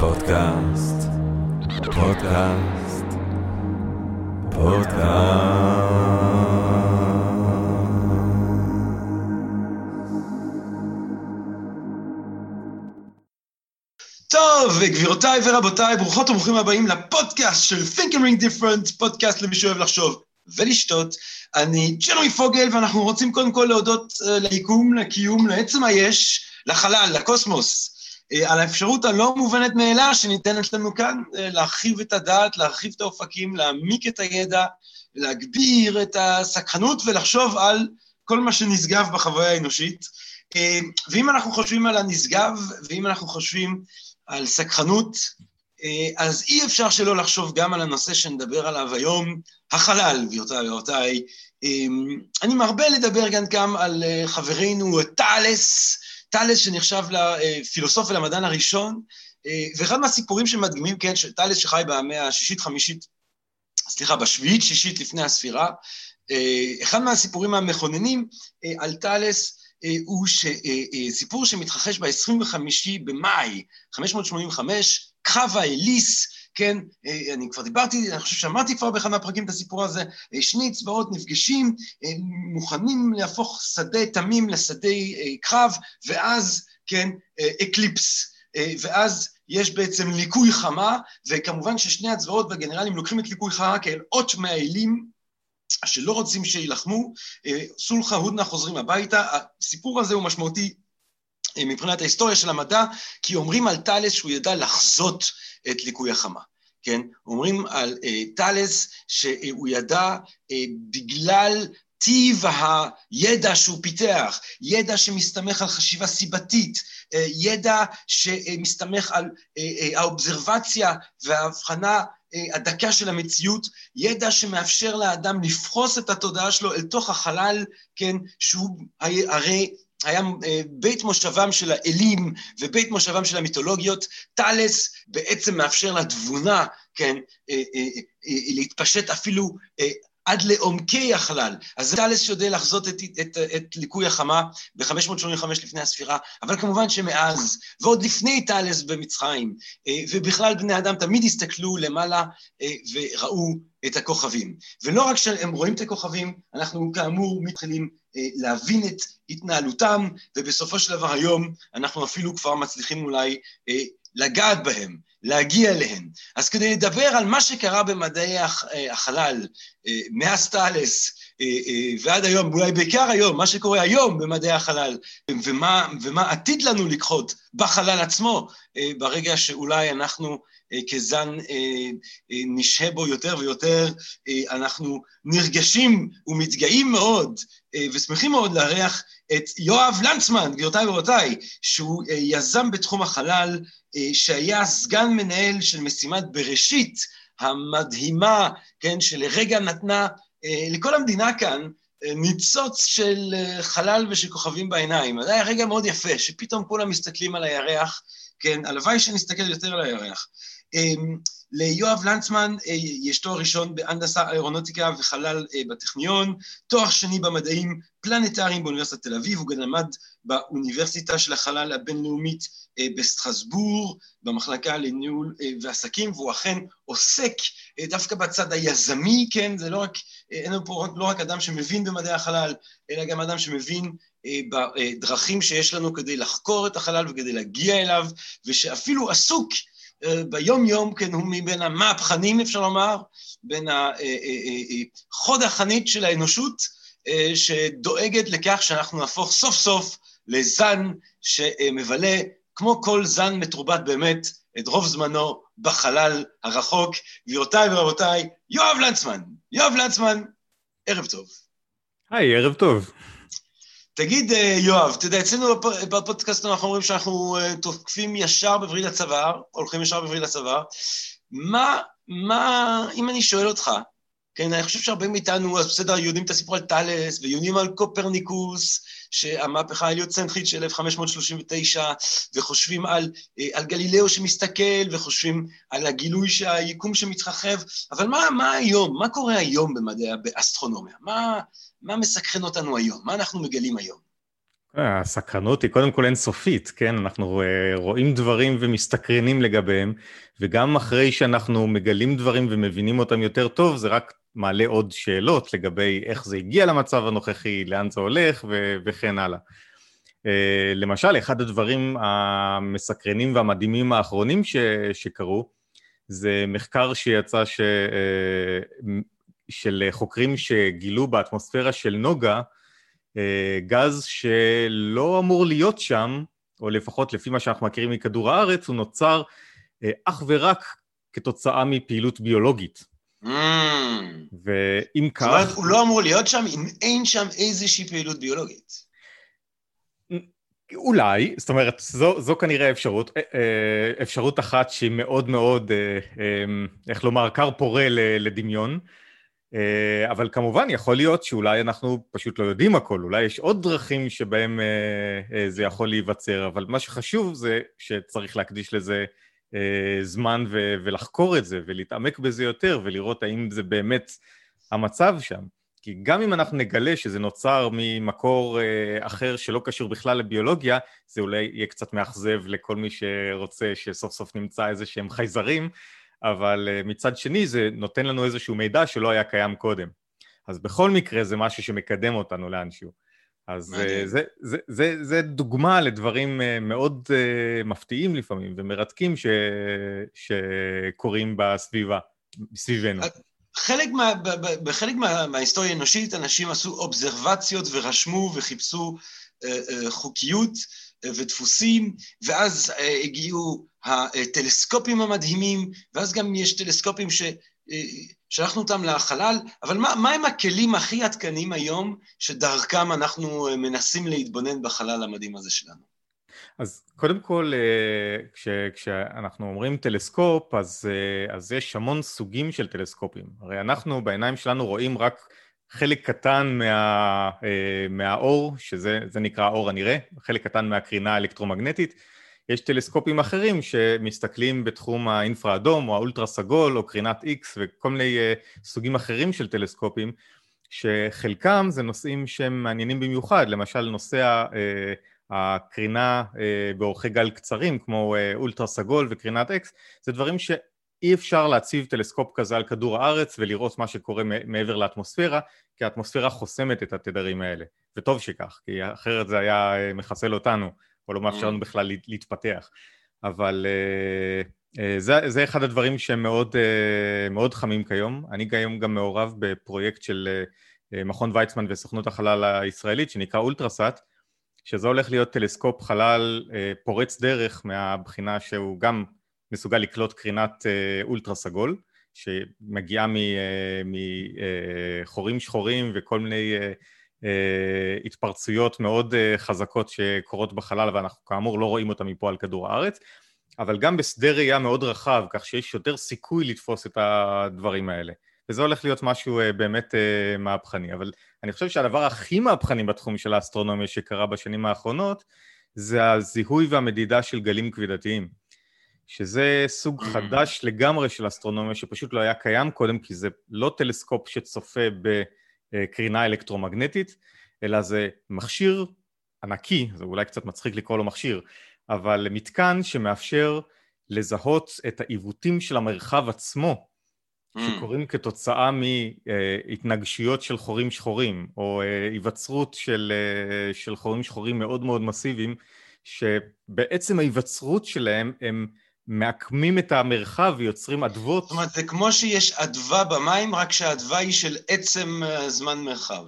פודקאסט, פודקאסט, פודקאסט. טוב, גבירותיי ורבותיי, ברוכות וברוכים הבאים לפודקאסט של Think and Ring Different, פודקאסט למי שאוהב לחשוב ולשתות. אני ג'רמי פוגל, ואנחנו רוצים קודם כל להודות uh, ליקום, לקיום, לעצם היש, לחלל, לקוסמוס, על האפשרות הלא מובנת מאליה שניתנת לנו כאן, uh, להרחיב את הדעת, להרחיב את האופקים, להעמיק את הידע, להגביר את הסקרנות ולחשוב על כל מה שנשגב בחוויה האנושית. Uh, ואם אנחנו חושבים על הנשגב, ואם אנחנו חושבים על סקרנות, אז אי אפשר שלא לחשוב גם על הנושא שנדבר עליו היום, החלל, גבירותיי ורבותיי. אני מרבה לדבר גם גם על חברנו טאלס, טאלס שנחשב לפילוסוף ולמדען הראשון, ואחד מהסיפורים שמדגימים, כן, שטאלס שחי במאה השישית-חמישית, סליחה, בשביעית-שישית לפני הספירה, אחד מהסיפורים המכוננים על טאלס, הוא סיפור שמתרחש ב-25 במאי 585, קרב האליס, כן, אני כבר דיברתי, אני חושב שאמרתי כבר באחד מהפרקים את הסיפור הזה, שני צבאות נפגשים, מוכנים להפוך שדה תמים לשדה קרב, ואז, כן, eclipse, ואז יש בעצם ליקוי חמה, וכמובן ששני הצבאות והגנרלים לוקחים את ליקוי חמה כאל אות מהאלים, שלא רוצים שילחמו, סולחה הודנה חוזרים הביתה, הסיפור הזה הוא משמעותי מבחינת ההיסטוריה של המדע, כי אומרים על טאלס שהוא ידע לחזות את ליקוי החמה, כן? אומרים על טאלס שהוא ידע בגלל טיב הידע שהוא פיתח, ידע שמסתמך על חשיבה סיבתית, ידע שמסתמך על האובזרבציה וההבחנה הדקה של המציאות, ידע שמאפשר לאדם לפחוס את התודעה שלו אל תוך החלל, כן, שהוא הרי היה בית מושבם של האלים ובית מושבם של המיתולוגיות, טאלס בעצם מאפשר לתבונה, כן, להתפשט אפילו עד לעומקי החלל. אז טאלס יודע לחזות את, את, את ליקוי החמה ב-585 לפני הספירה, אבל כמובן שמאז, ועוד לפני טאלס במצרים, ובכלל בני אדם תמיד הסתכלו למעלה וראו את הכוכבים. ולא רק שהם רואים את הכוכבים, אנחנו כאמור מתחילים להבין את התנהלותם, ובסופו של דבר היום אנחנו אפילו כבר מצליחים אולי לגעת בהם, להגיע אליהם. אז כדי לדבר על מה שקרה במדעי החלל, מאז טאלס ועד היום, אולי בעיקר היום, מה שקורה היום במדעי החלל, ומה, ומה עתיד לנו לקחות בחלל עצמו, ברגע שאולי אנחנו כזן נשהה בו יותר ויותר, אנחנו נרגשים ומתגאים מאוד ושמחים מאוד לארח את יואב לנצמן, גבירותיי ורבותיי, שהוא יזם בתחום החלל, שהיה סגן מנהל של משימת בראשית המדהימה, כן, שלרגע נתנה לכל המדינה כאן ניצוץ של חלל ושל כוכבים בעיניים. זה היה רגע מאוד יפה, שפתאום כולם מסתכלים על הירח, כן, הלוואי שנסתכל יותר על הירח. ליואב לנצמן יש תואר ראשון בהנדסה אירונוטיקה וחלל בטכניון, תואר שני במדעים פלנטריים באוניברסיטת תל אביב, הוא גם למד באוניברסיטה של החלל הבינלאומית בסטרסבורג, במחלקה לניהול ועסקים, והוא אכן עוסק דווקא בצד היזמי, כן, זה לא רק, אין לנו פה לא רק אדם שמבין במדעי החלל, אלא גם אדם שמבין בדרכים שיש לנו כדי לחקור את החלל וכדי להגיע אליו, ושאפילו עסוק ביום-יום, כן, הוא מבין המהפכנים, אפשר לומר, בין החוד החנית של האנושות, שדואגת לכך שאנחנו נהפוך סוף סוף לזן שמבלה, כמו כל זן מתורבת באמת, את רוב זמנו בחלל הרחוק. גבירותיי ורבותיי, יואב לנצמן. יואב לנצמן, ערב טוב. היי, ערב טוב. תגיד, יואב, אתה יודע, אצלנו בפודקאסט אנחנו אומרים שאנחנו תוקפים ישר בווריד הצוואר, הולכים ישר בווריד הצוואר. מה, מה, אם אני שואל אותך, כן, אני חושב שהרבה מאיתנו, אז בסדר, יודעים את הסיפור על טאלס, ויודעים על קופרניקוס, שהמהפכה ההליוצנטרית של 1539, וחושבים על, על גלילאו שמסתכל, וחושבים על הגילוי שהיקום שמתרחב, אבל מה, מה היום, מה קורה היום במדעי, באסטרונומיה? מה, מה מסקרן אותנו היום? מה אנחנו מגלים היום? הסקרנות היא קודם כל אינסופית, כן? אנחנו אה, רואים דברים ומסתקרנים לגביהם, וגם אחרי שאנחנו מגלים דברים ומבינים אותם יותר טוב, זה רק מעלה עוד שאלות לגבי איך זה הגיע למצב הנוכחי, לאן זה הולך ו- וכן הלאה. Uh, למשל, אחד הדברים המסקרנים והמדהימים האחרונים ש- שקרו, זה מחקר שיצא ש- uh, של חוקרים שגילו באטמוספירה של נוגה, uh, גז שלא אמור להיות שם, או לפחות לפי מה שאנחנו מכירים מכדור הארץ, הוא נוצר אך ורק כתוצאה מפעילות ביולוגית. Mm. ואם כך... זאת אומרת, הוא לא אמור להיות שם אם אין שם איזושהי פעילות ביולוגית. אולי, זאת אומרת, זו, זו כנראה אפשרות, אה, אה, אפשרות אחת שהיא מאוד מאוד, אה, איך לומר, כר פורה לדמיון, אבל כמובן יכול להיות שאולי אנחנו פשוט לא יודעים הכל, אולי יש עוד דרכים שבהם זה יכול להיווצר, אבל מה שחשוב זה שצריך להקדיש לזה זמן ולחקור את זה ולהתעמק בזה יותר ולראות האם זה באמת המצב שם. כי גם אם אנחנו נגלה שזה נוצר ממקור אה, אחר שלא קשור בכלל לביולוגיה, זה אולי יהיה קצת מאכזב לכל מי שרוצה שסוף סוף נמצא איזה שהם חייזרים, אבל אה, מצד שני זה נותן לנו איזשהו מידע שלא היה קיים קודם. אז בכל מקרה זה משהו שמקדם אותנו לאנשהו. אז אה, זה, זה, זה, זה דוגמה לדברים מאוד מפתיעים לפעמים ומרתקים ש, שקורים בסביבה, סביבנו. חלק מה, בחלק מה, מההיסטוריה האנושית אנשים עשו אובזרבציות ורשמו וחיפשו אה, אה, חוקיות אה, ודפוסים, ואז אה, הגיעו הטלסקופים המדהימים, ואז גם יש טלסקופים אה, אותם לחלל, אבל מה, מה הם הכלים הכי עדכניים היום שדרכם אנחנו אה, מנסים להתבונן בחלל המדהים הזה שלנו? אז קודם כל, אה, כש, כשאנחנו אומרים טלסקופ, אז, אה, אז יש המון סוגים של טלסקופים. הרי אנחנו בעיניים שלנו רואים רק חלק קטן מה, מהאור, שזה נקרא האור הנראה, חלק קטן מהקרינה האלקטרומגנטית. יש טלסקופים אחרים שמסתכלים בתחום האינפרה אדום או האולטרה סגול או קרינת X וכל מיני סוגים אחרים של טלסקופים שחלקם זה נושאים שהם מעניינים במיוחד, למשל נושא הקרינה אה, באורכי גל קצרים כמו אה, אולטרה סגול וקרינת אקס זה דברים שאי אפשר להציב טלסקופ כזה על כדור הארץ ולראות מה שקורה מעבר לאטמוספירה כי האטמוספירה חוסמת את התדרים האלה. וטוב שכך כי אחרת זה היה אה, מחסל אותנו או לא מאפשר לנו בכלל להתפתח. אבל זה, זה אחד הדברים שהם מאוד, מאוד חמים כיום. אני כיום גם מעורב בפרויקט של מכון ויצמן וסוכנות החלל הישראלית שנקרא אולטרסאט שזה הולך להיות טלסקופ חלל אה, פורץ דרך מהבחינה שהוא גם מסוגל לקלוט קרינת אה, אולטרה סגול שמגיעה מחורים אה, שחורים וכל מיני התפרצויות מאוד חזקות שקורות בחלל ואנחנו כאמור לא רואים אותן מפה על כדור הארץ אבל גם בשדה ראייה מאוד רחב כך שיש יותר סיכוי לתפוס את הדברים האלה. וזה הולך להיות משהו באמת מהפכני. אבל אני חושב שהדבר הכי מהפכני בתחום של האסטרונומיה שקרה בשנים האחרונות זה הזיהוי והמדידה של גלים כבידתיים. שזה סוג mm. חדש לגמרי של אסטרונומיה שפשוט לא היה קיים קודם כי זה לא טלסקופ שצופה בקרינה אלקטרומגנטית אלא זה מכשיר ענקי, זה אולי קצת מצחיק לקרוא לו מכשיר, אבל מתקן שמאפשר לזהות את העיוותים של המרחב עצמו Mm. שקורים כתוצאה מהתנגשויות של חורים שחורים או אה, היווצרות של, אה, של חורים שחורים מאוד מאוד מסיביים שבעצם ההיווצרות שלהם הם מעקמים את המרחב ויוצרים אדוות. זאת אומרת זה כמו שיש אדווה במים רק שהאדווה היא של עצם אה, זמן מרחב.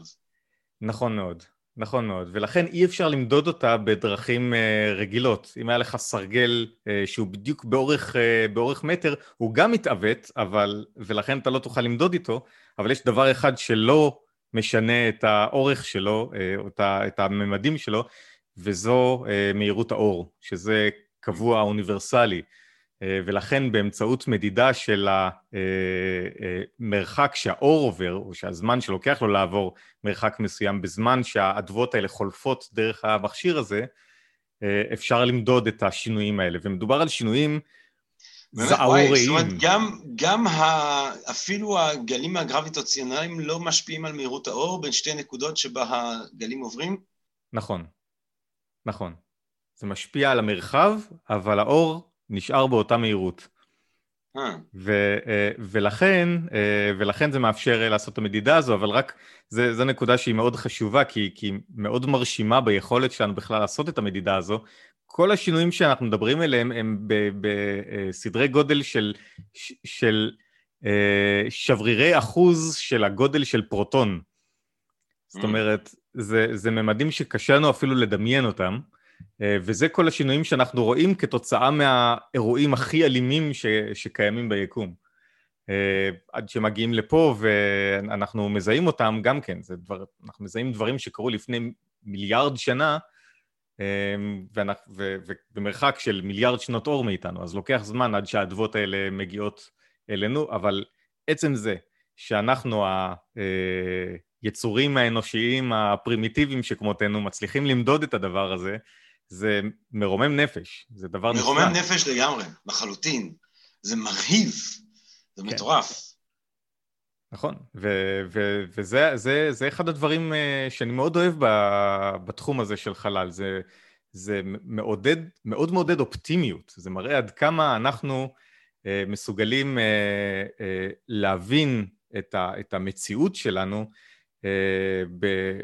נכון מאוד. נכון מאוד, ולכן אי אפשר למדוד אותה בדרכים uh, רגילות. אם היה לך סרגל uh, שהוא בדיוק באורך, uh, באורך מטר, הוא גם מתעוות, אבל, ולכן אתה לא תוכל למדוד איתו, אבל יש דבר אחד שלא משנה את האורך שלו, uh, את, ה, את הממדים שלו, וזו uh, מהירות האור, שזה קבוע אוניברסלי. אה, ולכן באמצעות מדידה של המרחק אה, אה, שהאור עובר, או שהזמן שלוקח לו לעבור מרחק מסוים בזמן שהאדוות האלה חולפות דרך המכשיר הזה, אפשר למדוד את השינויים האלה, ומדובר על שינויים זערוריים. זאת אומרת, גם, גם ה, אפילו הגלים הגרביטוציונליים לא משפיעים על מהירות האור בין שתי נקודות שבה הגלים עוברים? נכון, נכון. זה משפיע על המרחב, אבל האור נשאר באותה מהירות. אה, ו, אה, ולכן, אה, ולכן זה מאפשר לעשות את המדידה הזו, אבל רק זו נקודה שהיא מאוד חשובה, כי, כי היא מאוד מרשימה ביכולת שלנו בכלל לעשות את המדידה הזו. כל השינויים שאנחנו מדברים עליהם הם בסדרי גודל של, של שברירי אחוז של הגודל של פרוטון. זאת. אומרת, זה, זה ממדים שקשה לנו אפילו לדמיין אותם. אה, וזה כל השינויים שאנחנו רואים כתוצאה מהאירועים הכי אלימים ש, שקיימים ביקום. אה, עד שמגיעים לפה ואנחנו מזהים אותם גם כן, זה דבר, אנחנו מזהים דברים שקרו לפני מיליארד שנה אה, ואנחנו, ו, ובמרחק של מיליארד שנות אור מאיתנו, אז לוקח זמן עד שהאדוות האלה מגיעות אלינו, אבל עצם זה שאנחנו היצורים האנושיים הפרימיטיביים שכמותנו מצליחים למדוד את הדבר הזה, זה מרומם נפש, זה דבר נפלא. מרומם נפש לגמרי, לחלוטין. זה מרהיב, זה כן. מטורף. נכון, ו- ו- וזה זה, זה אחד הדברים אה, שאני מאוד אוהב ב- בתחום הזה של חלל, זה, זה מעודד, מאוד מעודד אופטימיות, זה מראה עד כמה אנחנו אה, מסוגלים אה, אה, להבין את, ה- את המציאות שלנו אה, ב-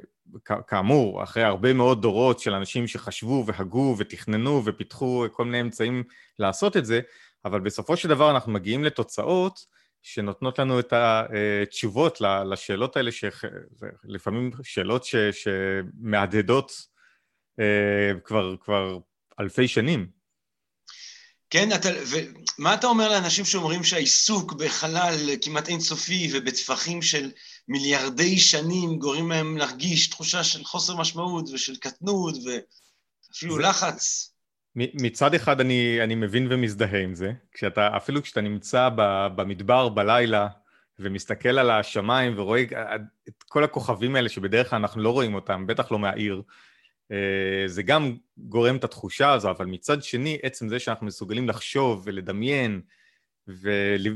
כאמור, אחרי הרבה מאוד דורות של אנשים שחשבו והגו ותכננו ופיתחו כל מיני אמצעים לעשות את זה, אבל בסופו של דבר אנחנו מגיעים לתוצאות שנותנות לנו את התשובות ל- לשאלות האלה, שלפעמים שאלות ש- שמהדהדות אה, כבר, כבר אלפי שנים. כן, אתה, ומה אתה אומר לאנשים שאומרים שהעיסוק בחלל כמעט אינסופי ובטווחים של מיליארדי שנים גורם להם להרגיש תחושה של חוסר משמעות ושל קטנות ואפילו זה- לחץ? מצד אחד אני, אני מבין ומזדהה עם זה, כשאתה, אפילו כשאתה נמצא במדבר בלילה ומסתכל על השמיים ורואה את כל הכוכבים האלה שבדרך כלל אנחנו לא רואים אותם, בטח לא מהעיר, אה, זה גם גורם את התחושה הזו, אבל מצד שני, עצם זה שאנחנו מסוגלים לחשוב ולדמיין ול-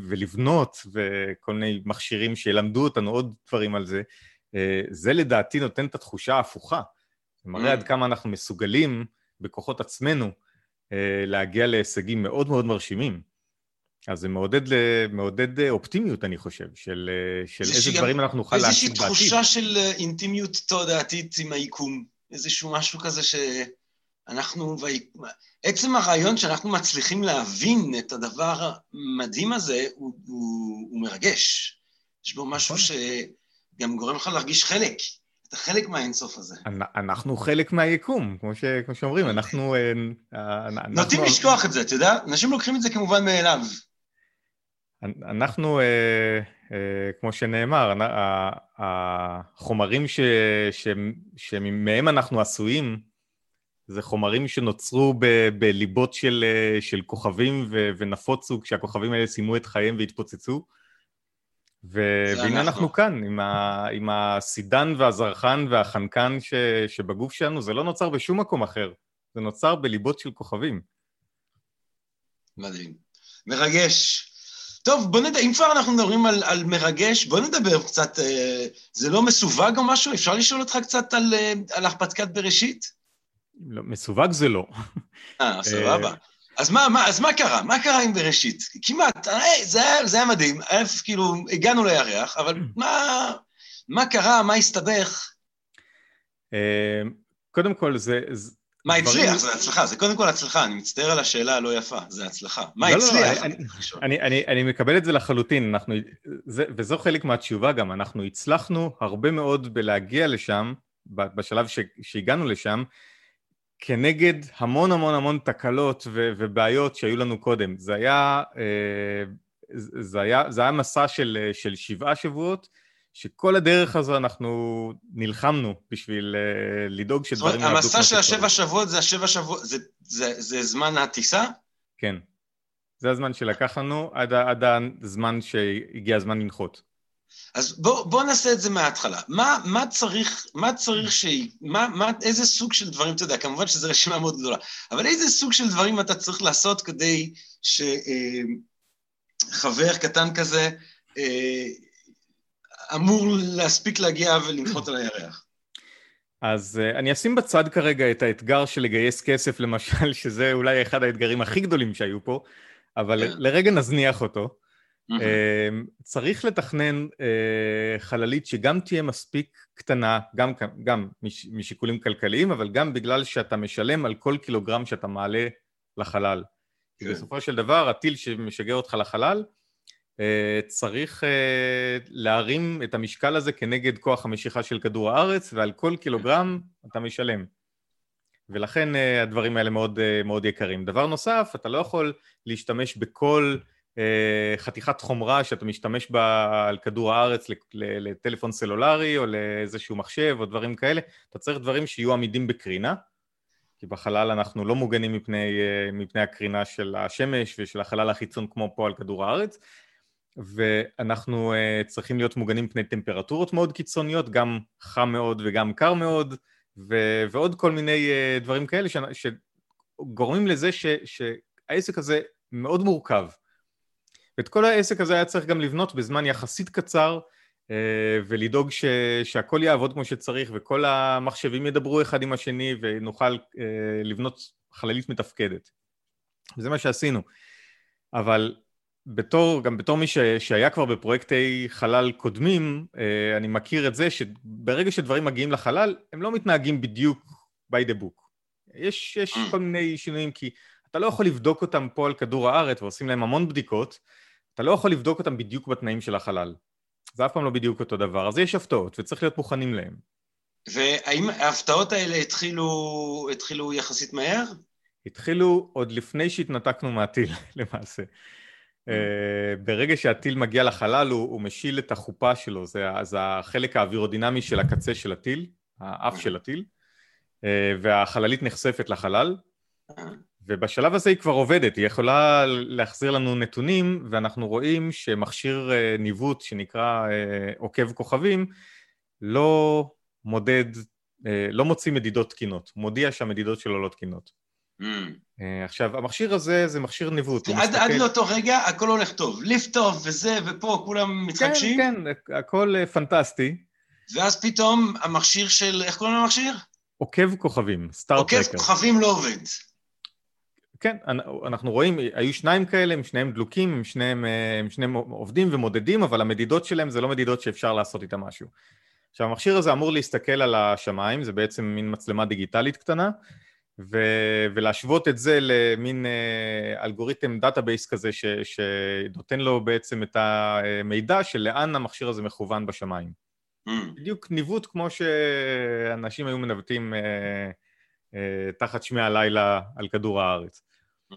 ולבנות וכל מיני מכשירים שילמדו אותנו עוד דברים על זה, אה, זה לדעתי נותן את התחושה ההפוכה. זה מראה Mm. עד כמה אנחנו מסוגלים בכוחות עצמנו אה, להגיע להישגים מאוד מאוד מרשימים. אז זה מעודד, מעודד אופטימיות, אני חושב, של, אה, של איזושהי איזה גם- דברים אנחנו נוכל איזושהי להשיג בעתיד. תחושה של אינטימיות תודעתית עם היקום, איזשהו משהו כזה שאנחנו, והי- עצם הרעיון שאנחנו מצליחים להבין את הדבר המדהים הזה, הוא, הוא, הוא מרגש. יש בו משהו נכון. שגם גורם לך להרגיש חלק, אתה חלק מהאינסוף הזה. אנ- אנחנו חלק מהיקום, כמו, ש, כמו שאומרים, אנחנו... אה, אה, אנחנו נוטים לשכוח את זה, אתה יודע? אנשים לוקחים את זה כמובן מאליו. אנחנו, אה, כמו שנאמר, החומרים ש, ש, שמהם אנחנו עשויים, זה חומרים שנוצרו ב, בליבות של, אה, של כוכבים ו, ונפוצו כשהכוכבים האלה סיימו את חייהם והתפוצצו. ו- והנה אנחנו. אנחנו כאן, עם, ה, עם הסידן והזרחן והחנקן ש, שבגוף שלנו, זה לא נוצר בשום מקום אחר, זה נוצר בליבות של כוכבים. מדהים. מרגש. טוב, בוא נדע, אם כבר אנחנו מדברים על, על מרגש, בוא נדבר קצת, אה, זה לא מסווג או משהו? אפשר לשאול אותך קצת על, אה, על הרפתקת בראשית? לא, מסווג זה לא. אה, סבבה. אז מה, מה, אז מה קרה? מה קרה עם בראשית? כמעט, אה, זה היה, זה היה מדהים, א', כאילו, הגענו לירח, אבל מה, מה קרה, מה הסתבך? אה, קודם כל, זה... זה- מה דברים- הצליח? זה הצלחה, זה קודם כל הצלחה, אני מצטער על השאלה הלא יפה, זה הצלחה. מה לא, לא, לא, הצליח? אני- אני. אני, אני, אני מקבל את זה לחלוטין, אנחנו, זה, וזו חלק מהתשובה גם, אנחנו הצלחנו הרבה מאוד בלהגיע לשם, בשלב ש, שהגענו לשם, כנגד המון המון המון תקלות ו, ובעיות שהיו לנו קודם. זה היה, אה, זה היה, זה היה מסע של, של שבעה שבועות, שכל הדרך הזו אנחנו נלחמנו בשביל אה, לדאוג שדברים יעבדו המסע כמו של שצריך. השבע שבועות זה השבע שבועות, זה, זה, זה זמן הטיסה? כן. זה הזמן שלקח לנו עד, עד הזמן שהגיע הזמן לנחות. אז בוא, בוא נעשה את זה מההתחלה. מה, מה צריך, מה צריך ש... מה, מה, איזה סוג של דברים, אתה יודע, כמובן שזו רשימה מאוד גדולה, אבל איזה סוג של דברים אתה צריך לעשות כדי שחבר קטן כזה אה, אמור להספיק להגיע ולנחות על הירח? אז uh, אני אשים בצד כרגע את האתגר של לגייס כסף, למשל, שזה אולי אחד האתגרים הכי גדולים שהיו פה, אבל. כן. לרגע נזניח אותו. Mm-hmm. צריך לתכנן uh, חללית שגם תהיה מספיק קטנה, גם, גם מש, משיקולים כלכליים, אבל גם בגלל שאתה משלם על כל קילוגרם שאתה מעלה לחלל. כי כן. בסופו של דבר, הטיל שמשגר אותך לחלל, אה, צריך אה, להרים את המשקל הזה כנגד כוח המשיכה של כדור הארץ, ועל כל קילוגרם אתה משלם. ולכן אה, הדברים האלה מאוד, מאוד יקרים. דבר נוסף, אתה לא יכול להשתמש בכל חתיכת חומרה שאתה משתמש בה על כדור הארץ לטלפון סלולרי או לאיזשהו מחשב או דברים כאלה, אתה צריך דברים שיהיו עמידים בקרינה, כי בחלל אנחנו לא מוגנים מפני, מפני הקרינה של השמש ושל החלל החיצון כמו פה על כדור הארץ, ואנחנו uh, צריכים להיות מוגנים פני טמפרטורות מאוד קיצוניות, גם חם מאוד וגם קר מאוד, ו- ועוד כל מיני דברים כאלה ש- שגורמים לזה ש- שהעסק הזה מאוד מורכב. ואת כל העסק הזה היה צריך גם לבנות בזמן יחסית קצר, uh, ולדאוג ש- שהכל יעבוד כמו שצריך, וכל המחשבים ידברו אחד עם השני, ונוכל uh, לבנות חללית מתפקדת. וזה מה שעשינו. אבל בתור, גם בתור מי ש, שהיה כבר בפרויקטי חלל קודמים, אה, אני מכיר את זה שברגע שדברים מגיעים לחלל, הם לא מתנהגים בדיוק by the book. יש, יש כל מיני שינויים, כי אתה לא יכול לבדוק אותם פה על כדור הארץ, ועושים להם המון בדיקות, אתה לא יכול לבדוק אותם בדיוק בתנאים של החלל. זה אף פעם לא בדיוק אותו דבר, אז יש הפתעות, וצריך להיות מוכנים להם. והאם ההפתעות האלה התחילו, התחילו יחסית מהר? התחילו עוד לפני שהתנתקנו מהטיל, למעשה. אה, ברגע שהטיל מגיע לחלל הוא, הוא משיל את החופה שלו, זה, זה החלק האווירודינמי של הקצה של הטיל, האף של הטיל, אה, והחללית נחשפת לחלל, ובשלב הזה היא כבר עובדת, היא יכולה להחזיר לנו נתונים, ואנחנו רואים שמכשיר אה, ניווט שנקרא עוקב כוכבים, לא מודד, לא מוציא מדידות תקינות, מודיע שהמדידות שלו לא תקינות. Mm. אה, עכשיו, המכשיר הזה זה מכשיר ניווט. עד, מסתכל... עד לאותו רגע הכל הולך טוב. lift off וזה, ופה כולם מתחדשים. כן, כן, הכל אה, פנטסטי. ואז פתאום המכשיר של, איך קוראים למכשיר? עוקב כוכבים, star tracker. עוקב כוכבים לא עובד. כן, אנחנו רואים, היו שניים כאלה, הם שניהם דלוקים, הם שניהם, אה, הם שניהם עובדים ומודדים, אבל המדידות שלהם זה לא מדידות שאפשר לעשות איתן משהו. עכשיו, המכשיר הזה אמור להסתכל על השמיים, זה בעצם מין מצלמה דיגיטלית קטנה, ו- ולהשוות את זה למין uh, אלגוריתם database כזה ש- שנותן לו בעצם את המידע של לאן המכשיר הזה מכוון בשמיים. Mm. בדיוק ניווט כמו שאנשים היו מנווטים uh, תחת שמי הלילה על כדור הארץ. Mm.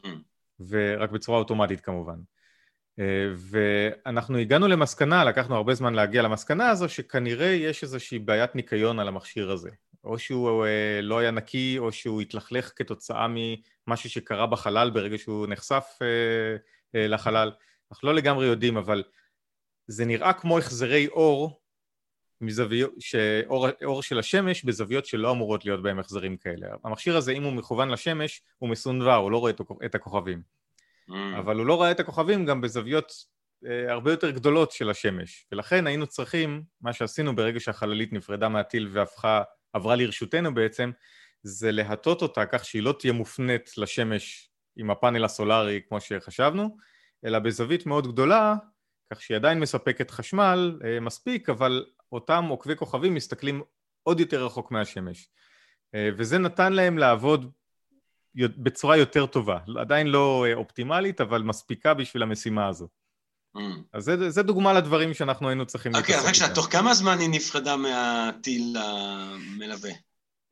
ורק בצורה אוטומטית כמובן. Uh, ואנחנו הגענו למסקנה, לקחנו הרבה זמן להגיע למסקנה הזו, שכנראה יש איזושהי בעיית ניקיון על המכשיר הזה. או שהוא אה, לא היה נקי, או שהוא התלכלך כתוצאה ממשהו שקרה בחלל ברגע שהוא נחשף אה, אה, לחלל. אנחנו לא לגמרי יודעים, אבל זה נראה כמו החזרי אור, מזוויות, שאור, אור של השמש בזוויות שלא אמורות להיות בהם החזרים כאלה. המכשיר הזה, אם הוא מכוון לשמש, הוא מסונבר, הוא לא רואה את הכוכבים. Mm. אבל הוא לא רואה את הכוכבים גם בזוויות אה, הרבה יותר גדולות של השמש. ולכן היינו צריכים, מה שעשינו ברגע שהחללית נפרדה מהטיל והפכה עברה לרשותנו בעצם, זה להטות אותה כך שהיא לא תהיה מופנית לשמש עם הפאנל הסולארי כמו שחשבנו, אלא בזווית מאוד גדולה, כך שהיא עדיין מספקת חשמל אה, מספיק, אבל אותם עוקבי כוכבים מסתכלים עוד יותר רחוק מהשמש. אה, וזה נתן להם לעבוד בצורה יותר טובה, עדיין לא אה, אופטימלית, אבל מספיקה בשביל המשימה הזו. Mm. אז זה, זה דוגמה לדברים שאנחנו היינו צריכים okay, להתעסק איתם. אוקיי, רק תוך כמה זמן היא נפרדה מהטיל המלווה?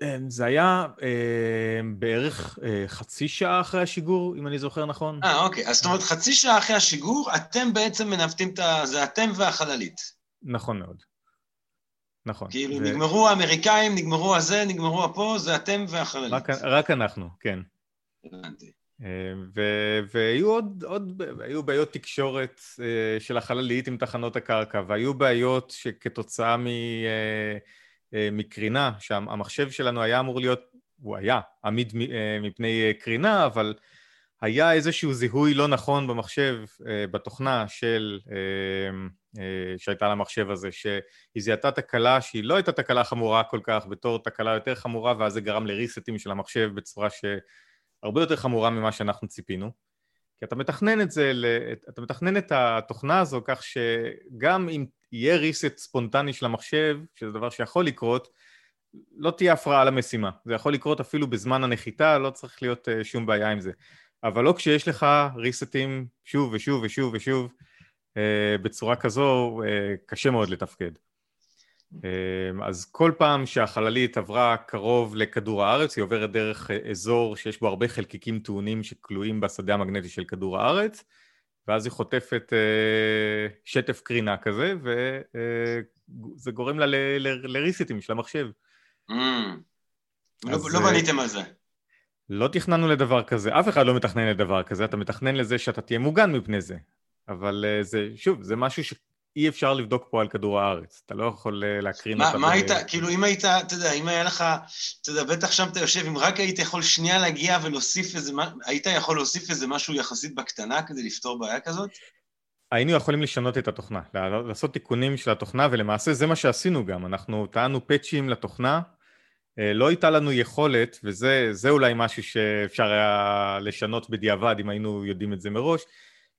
אמ, זה היה אה, בערך אה, חצי שעה אחרי השיגור, אם אני זוכר נכון. אה, אוקיי. אז זאת אומרת, חצי שעה אחרי השיגור, אתם בעצם מנווטים את ה... זה אתם והחללית. נכון מאוד. נכון. כאילו, ו... נגמרו האמריקאים, נגמרו הזה, נגמרו הפה, זה אתם והחללית. רק, רק אנחנו, כן. הבנתי. ו- והיו עוד, עוד, היו בעיות תקשורת אה, של החללית עם תחנות הקרקע, והיו בעיות שכתוצאה מ, אה, אה, מקרינה, שהמחשב שלנו היה אמור להיות, הוא היה עמיד מפני קרינה, אבל היה איזשהו זיהוי לא נכון במחשב, בתוכנה של, שהייתה למחשב הזה, שהיא זיהתה תקלה שהיא לא הייתה תקלה חמורה כל כך בתור תקלה יותר חמורה, ואז זה גרם לריסטים של המחשב בצורה שהרבה יותר חמורה ממה שאנחנו ציפינו. כי אתה מתכנן את זה, אתה מתכנן את התוכנה הזו כך שגם אם יהיה ריסט ספונטני של המחשב, שזה דבר שיכול לקרות, לא תהיה הפרעה למשימה. זה יכול לקרות אפילו בזמן הנחיתה, לא צריך להיות אה, שום בעיה עם זה. אבל לא כשיש לך ריסטים שוב ושוב ושוב ושוב, אה, בצורה כזו אה, קשה מאוד לתפקד. אז כל פעם שהחללית עברה קרוב לכדור הארץ, היא עוברת דרך אזור שיש בו הרבה חלקיקים טעונים שכלואים בשדה המגנטי של כדור הארץ, ואז היא חוטפת שטף קרינה כזה, וזה גורם לה לריסטים של המחשב. Mm. לא, לא בניתם על זה. לא תכננו לדבר כזה, אף אחד לא מתכנן לדבר כזה, אתה מתכנן לזה שאתה תהיה מוגן מפני זה. אבל uh, זה, שוב, זה משהו שאי אפשר לבדוק פה על כדור הארץ, אתה לא יכול uh, להקרין אותה. מה היית, כאילו אם היית, אתה יודע, אם היה לך, אתה יודע, בטח שם אתה יושב, אם רק היית יכול שנייה להגיע ולהוסיף איזה, היית יכול להוסיף איזה משהו יחסית בקטנה כדי לפתור בעיה כזאת? היינו יכולים לשנות את התוכנה, לעשות תיקונים של התוכנה, ולמעשה זה מה שעשינו גם, אנחנו טענו פאצ'ים לתוכנה, אה, לא הייתה לנו יכולת, וזה אולי משהו שאפשר היה לשנות בדיעבד אם היינו יודעים את זה מראש,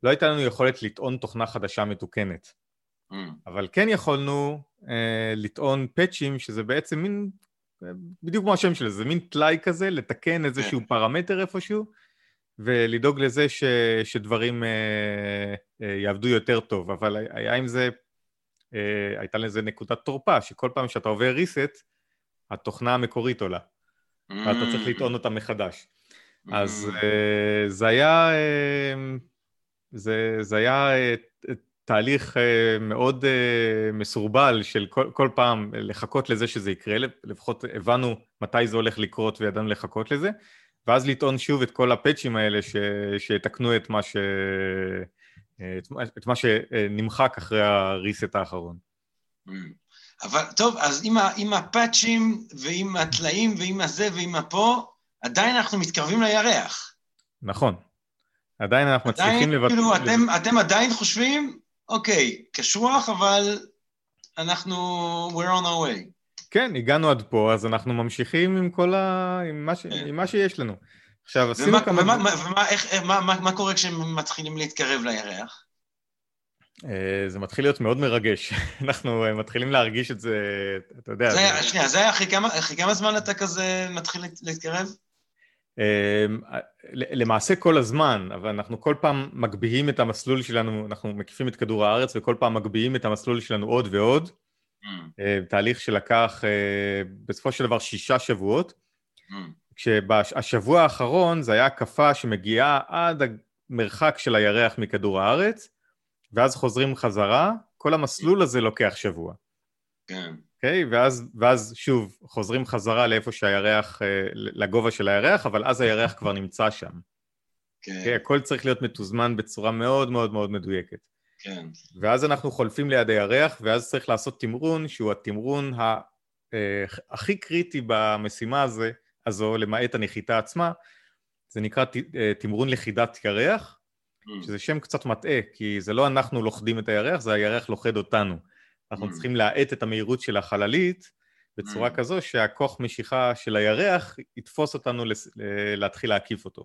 לא הייתה לנו יכולת לטעון תוכנה חדשה מתוקנת. Mm. אבל כן יכולנו אה, לטעון פאצ'ים, שזה בעצם מין, אה, בדיוק כמו השם של זה, מין טלאי כזה, לתקן איזשהו כן. פרמטר איפשהו, ולדאוג לזה ש, שדברים אה, אה, יעבדו יותר טוב. אבל היה עם זה, אה, הייתה לזה נקודת תורפה, שכל פעם שאתה עובר reset, התוכנה המקורית עולה, ואתה צריך mm. לטעון אותה מחדש. אז mm. אה, זה היה, אה, זה, זה היה אה, תהליך מאוד מסורבל של כל, כל פעם לחכות לזה שזה יקרה, לפחות הבנו מתי זה הולך לקרות וידענו לחכות לזה, ואז לטעון שוב את כל הפאצ'ים האלה ש, שיתקנו את מה, ש, את, את מה שנמחק אחרי הריסט האחרון. Mm. אבל טוב, אז עם, ה, עם הפאצ'ים ועם הטלאים ועם הזה ועם הפה, עדיין אנחנו מתקרבים לירח. נכון. עדיין אנחנו עדיין, מצליחים לבטל... כאילו, אתם, אתם עדיין חושבים, אוקיי, קשוח, אבל אנחנו... we're on our way. כן, הגענו עד פה, אז אנחנו ממשיכים עם כל ה... עם מה, ש... כן. עם מה שיש לנו. עכשיו, עשינו כמה... ומה, ומה, איך, מה, מה, מה קורה כשהם מתחילים להתקרב לירח? אה, זה מתחיל להיות מאוד מרגש. אנחנו אה, מתחילים להרגיש את זה, אתה יודע... זה, זה... שנייה, זה היה אחרי כמה, אחרי כמה זמן אתה כזה מתחיל להתקרב? אה, למעשה כל הזמן, אבל אנחנו כל פעם מגביהים את המסלול שלנו, אנחנו מקיפים את כדור הארץ וכל פעם מגביהים את המסלול שלנו עוד ועוד. Mm. תהליך שלקח בסופו של דבר שישה שבועות. Mm. כשהשבוע האחרון זה היה הקפה שמגיעה עד המרחק של הירח מכדור הארץ, ואז חוזרים חזרה, כל המסלול הזה לוקח שבוע. כן. אוקיי? Okay, ואז, ואז שוב חוזרים חזרה לאיפה שהירח, אה, לגובה של הירח, אבל אז הירח כבר נמצא שם. כן. Okay, אוקיי? הכל צריך להיות מתוזמן בצורה מאוד מאוד מאוד מדויקת. כן. ואז אנחנו חולפים ליד הירח, ואז צריך לעשות תמרון שהוא התמרון ה, אה, הכי קריטי במשימה הזה, הזו, למעט הנחיתה עצמה, זה נקרא אה, תמרון לכידת ירח. שזה שם קצת מטעה, כי זה לא אנחנו לוכדים את הירח, זה הירח לוכד אותנו. אנחנו mm. צריכים להאט את המהירות של החללית בצורה mm. כזו שהכוח משיכה של הירח יתפוס אותנו להתחיל להקיף אותו.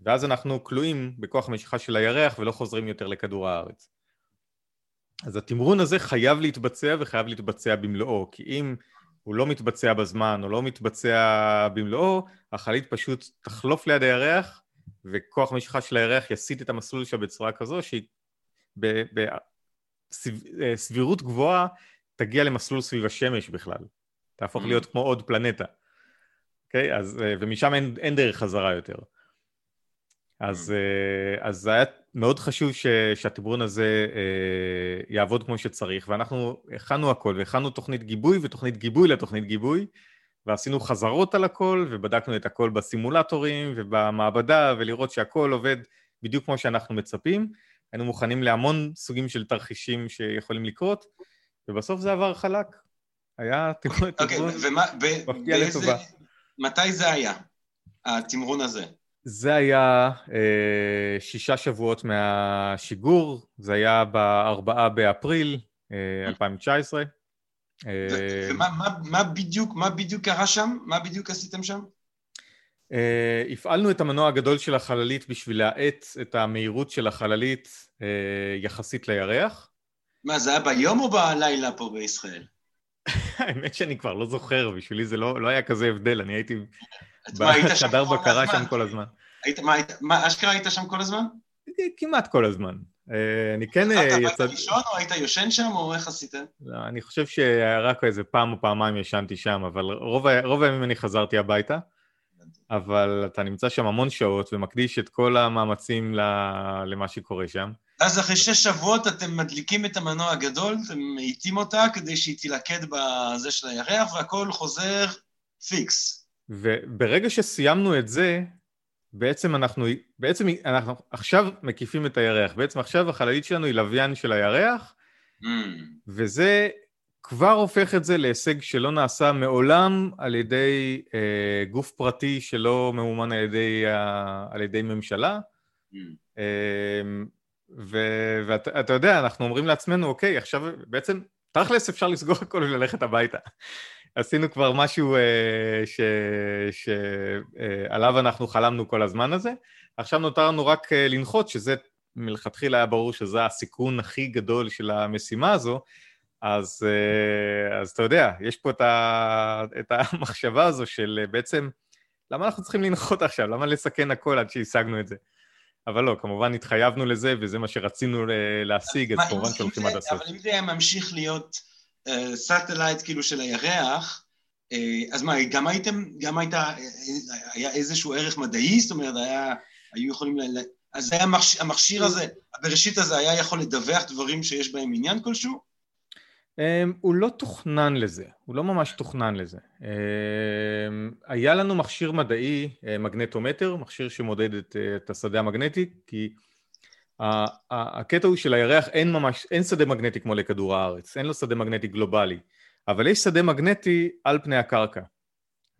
ואז אנחנו כלואים בכוח המשיכה של הירח ולא חוזרים יותר לכדור הארץ. אז התמרון הזה חייב להתבצע וחייב להתבצע במלואו, כי אם הוא לא מתבצע בזמן או לא מתבצע במלואו, החללית פשוט תחלוף ליד הירח וכוח המשיכה של הירח יסיט את המסלול שלה בצורה כזו שהיא בסבירות גבוהה תגיע למסלול סביב השמש בכלל. תהפוך mm. להיות כמו עוד פלנטה. אוקיי? Okay? אז, אה, ומשם אין, אין דרך חזרה יותר. אז, mm. אז זה היה מאוד חשוב ש, שהתמרון הזה אה, יעבוד כמו שצריך, ואנחנו הכנו הכל, והכנו תוכנית גיבוי ותוכנית גיבוי לתוכנית גיבוי, ועשינו חזרות על הכל, ובדקנו את הכל בסימולטורים ובמעבדה, ולראות שהכל עובד בדיוק כמו שאנחנו מצפים. היינו מוכנים להמון סוגים של תרחישים שיכולים לקרות, ובסוף זה עבר חלק. היה תמרון okay, מפתיע לטובה. מתי זה היה, התמרון הזה? זה היה אה, שישה שבועות מהשיגור, זה היה בארבעה באפריל אה, 2019. אה, ומה מה, מה בדיוק, מה בדיוק קרה שם? מה בדיוק עשיתם שם? אה, הפעלנו את המנוע הגדול של החללית בשביל להאט את המהירות של החללית אה, יחסית לירח. מה, זה היה ביום או בלילה פה בישראל? האמת שאני כבר לא זוכר, בשבילי זה לא, לא היה כזה הבדל, אני הייתי בחדר בקרה שם כל הזמן. היית, מה, מה, אשכרה היית שם כל הזמן? כמעט כל הזמן. אה, אני כן יצא... יצא... היית לישון או היית יושן שם, או איך עשיתם? לא, אני חושב שרק איזה פעם או פעמיים ישנתי שם, אבל רוב, רוב הימים אני חזרתי הביתה. אבל אתה נמצא שם המון שעות ומקדיש את כל המאמצים למה שקורה שם. אז אחרי שש שבועות אתם מדליקים את המנוע הגדול, אתם מאיטים אותה כדי שהיא תילכד בזה של הירח, והכל חוזר פיקס. וברגע שסיימנו את זה, בעצם אנחנו, בעצם אנחנו עכשיו מקיפים את הירח. בעצם עכשיו החללית שלנו היא לוויין של הירח, mm. וזה כבר הופך את זה להישג שלא נעשה מעולם על ידי אה, גוף פרטי שלא ממומן על ידי, אה, על ידי ממשלה. Mm. אה, ואתה יודע, אנחנו אומרים לעצמנו, אוקיי, עכשיו בעצם, תכלס אפשר לסגור הכל וללכת הביתה. עשינו כבר משהו אה, שעליו אה, אנחנו חלמנו כל הזמן הזה. עכשיו נותר לנו רק אה, לנחות, שזה מלכתחילה היה ברור שזה הסיכון הכי גדול של המשימה הזו, אז, אז אתה יודע, יש פה את, ה, את המחשבה הזו של בעצם, למה אנחנו צריכים לנחות עכשיו? למה לסכן הכל עד שהשגנו את זה? אבל לא, כמובן התחייבנו לזה, וזה מה שרצינו להשיג, אז כמובן שהולכים עד הסוף. אבל אם זה היה ממשיך להיות satellite כאילו של הירח, uh, אז מה, גם הייתם, גם הייתה, היה איזשהו ערך מדעי? זאת אומרת, היה, היו יכולים, ל... אז היה המכשיר, המכשיר הזה, הבראשית הזה היה יכול לדווח דברים שיש בהם עניין כלשהו? Um, הוא לא תוכנן לזה, הוא לא ממש תוכנן לזה. Um, היה לנו מכשיר מדעי, uh, מגנטומטר, מכשיר שמודד את, uh, את השדה המגנטי, כי הקטע הוא שלירח אין ממש, אין שדה מגנטי כמו לכדור הארץ, אין לו שדה מגנטי גלובלי, אבל יש שדה מגנטי על פני הקרקע.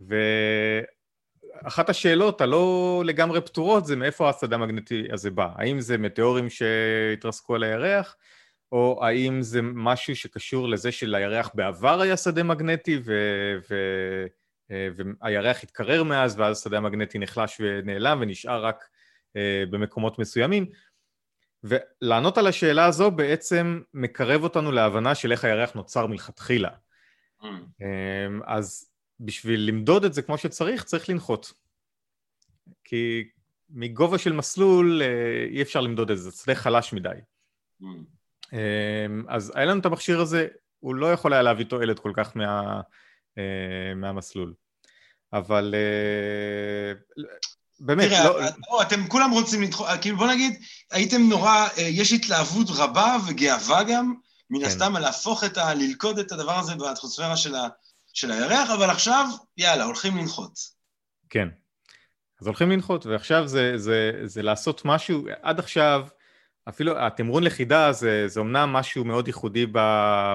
ואחת השאלות הלא לגמרי פתורות זה מאיפה השדה המגנטי הזה בא. האם זה מטאורים שהתרסקו על הירח? או האם זה משהו שקשור לזה שלירח בעבר היה שדה מגנטי ו... ו... אה, והירח התקרר מאז ואז השדה המגנטי נחלש ונעלם ונשאר רק אה, במקומות מסוימים ולענות על השאלה הזו בעצם מקרב אותנו להבנה של איך הירח נוצר מלכתחילה mm. אמ, אז בשביל למדוד את זה כמו שצריך צריך לנחות כי מגובה של מסלול אה, אי אפשר למדוד את זה, זה שדה חלש מדי mm. אמ, אז היה לנו את המכשיר הזה, הוא לא יכול היה להביא תועלת כל כך מה, אה, מהמסלול. אבל אה, באמת, תראה, לא... לא, אתם כולם רוצים לדחוף, כאילו בוא נגיד, הייתם נורא, אה, יש התלהבות רבה וגאווה גם, מן כן. הסתם, על להפוך את ה... ללכוד את הדבר הזה באטמוספירה של, ה, של הירח, אבל עכשיו, יאללה, הולכים לנחות. כן. אז הולכים לנחות, ועכשיו זה, זה, זה לעשות משהו, עד עכשיו אפילו התמרון לכידה זה, זה אומנם משהו מאוד ייחודי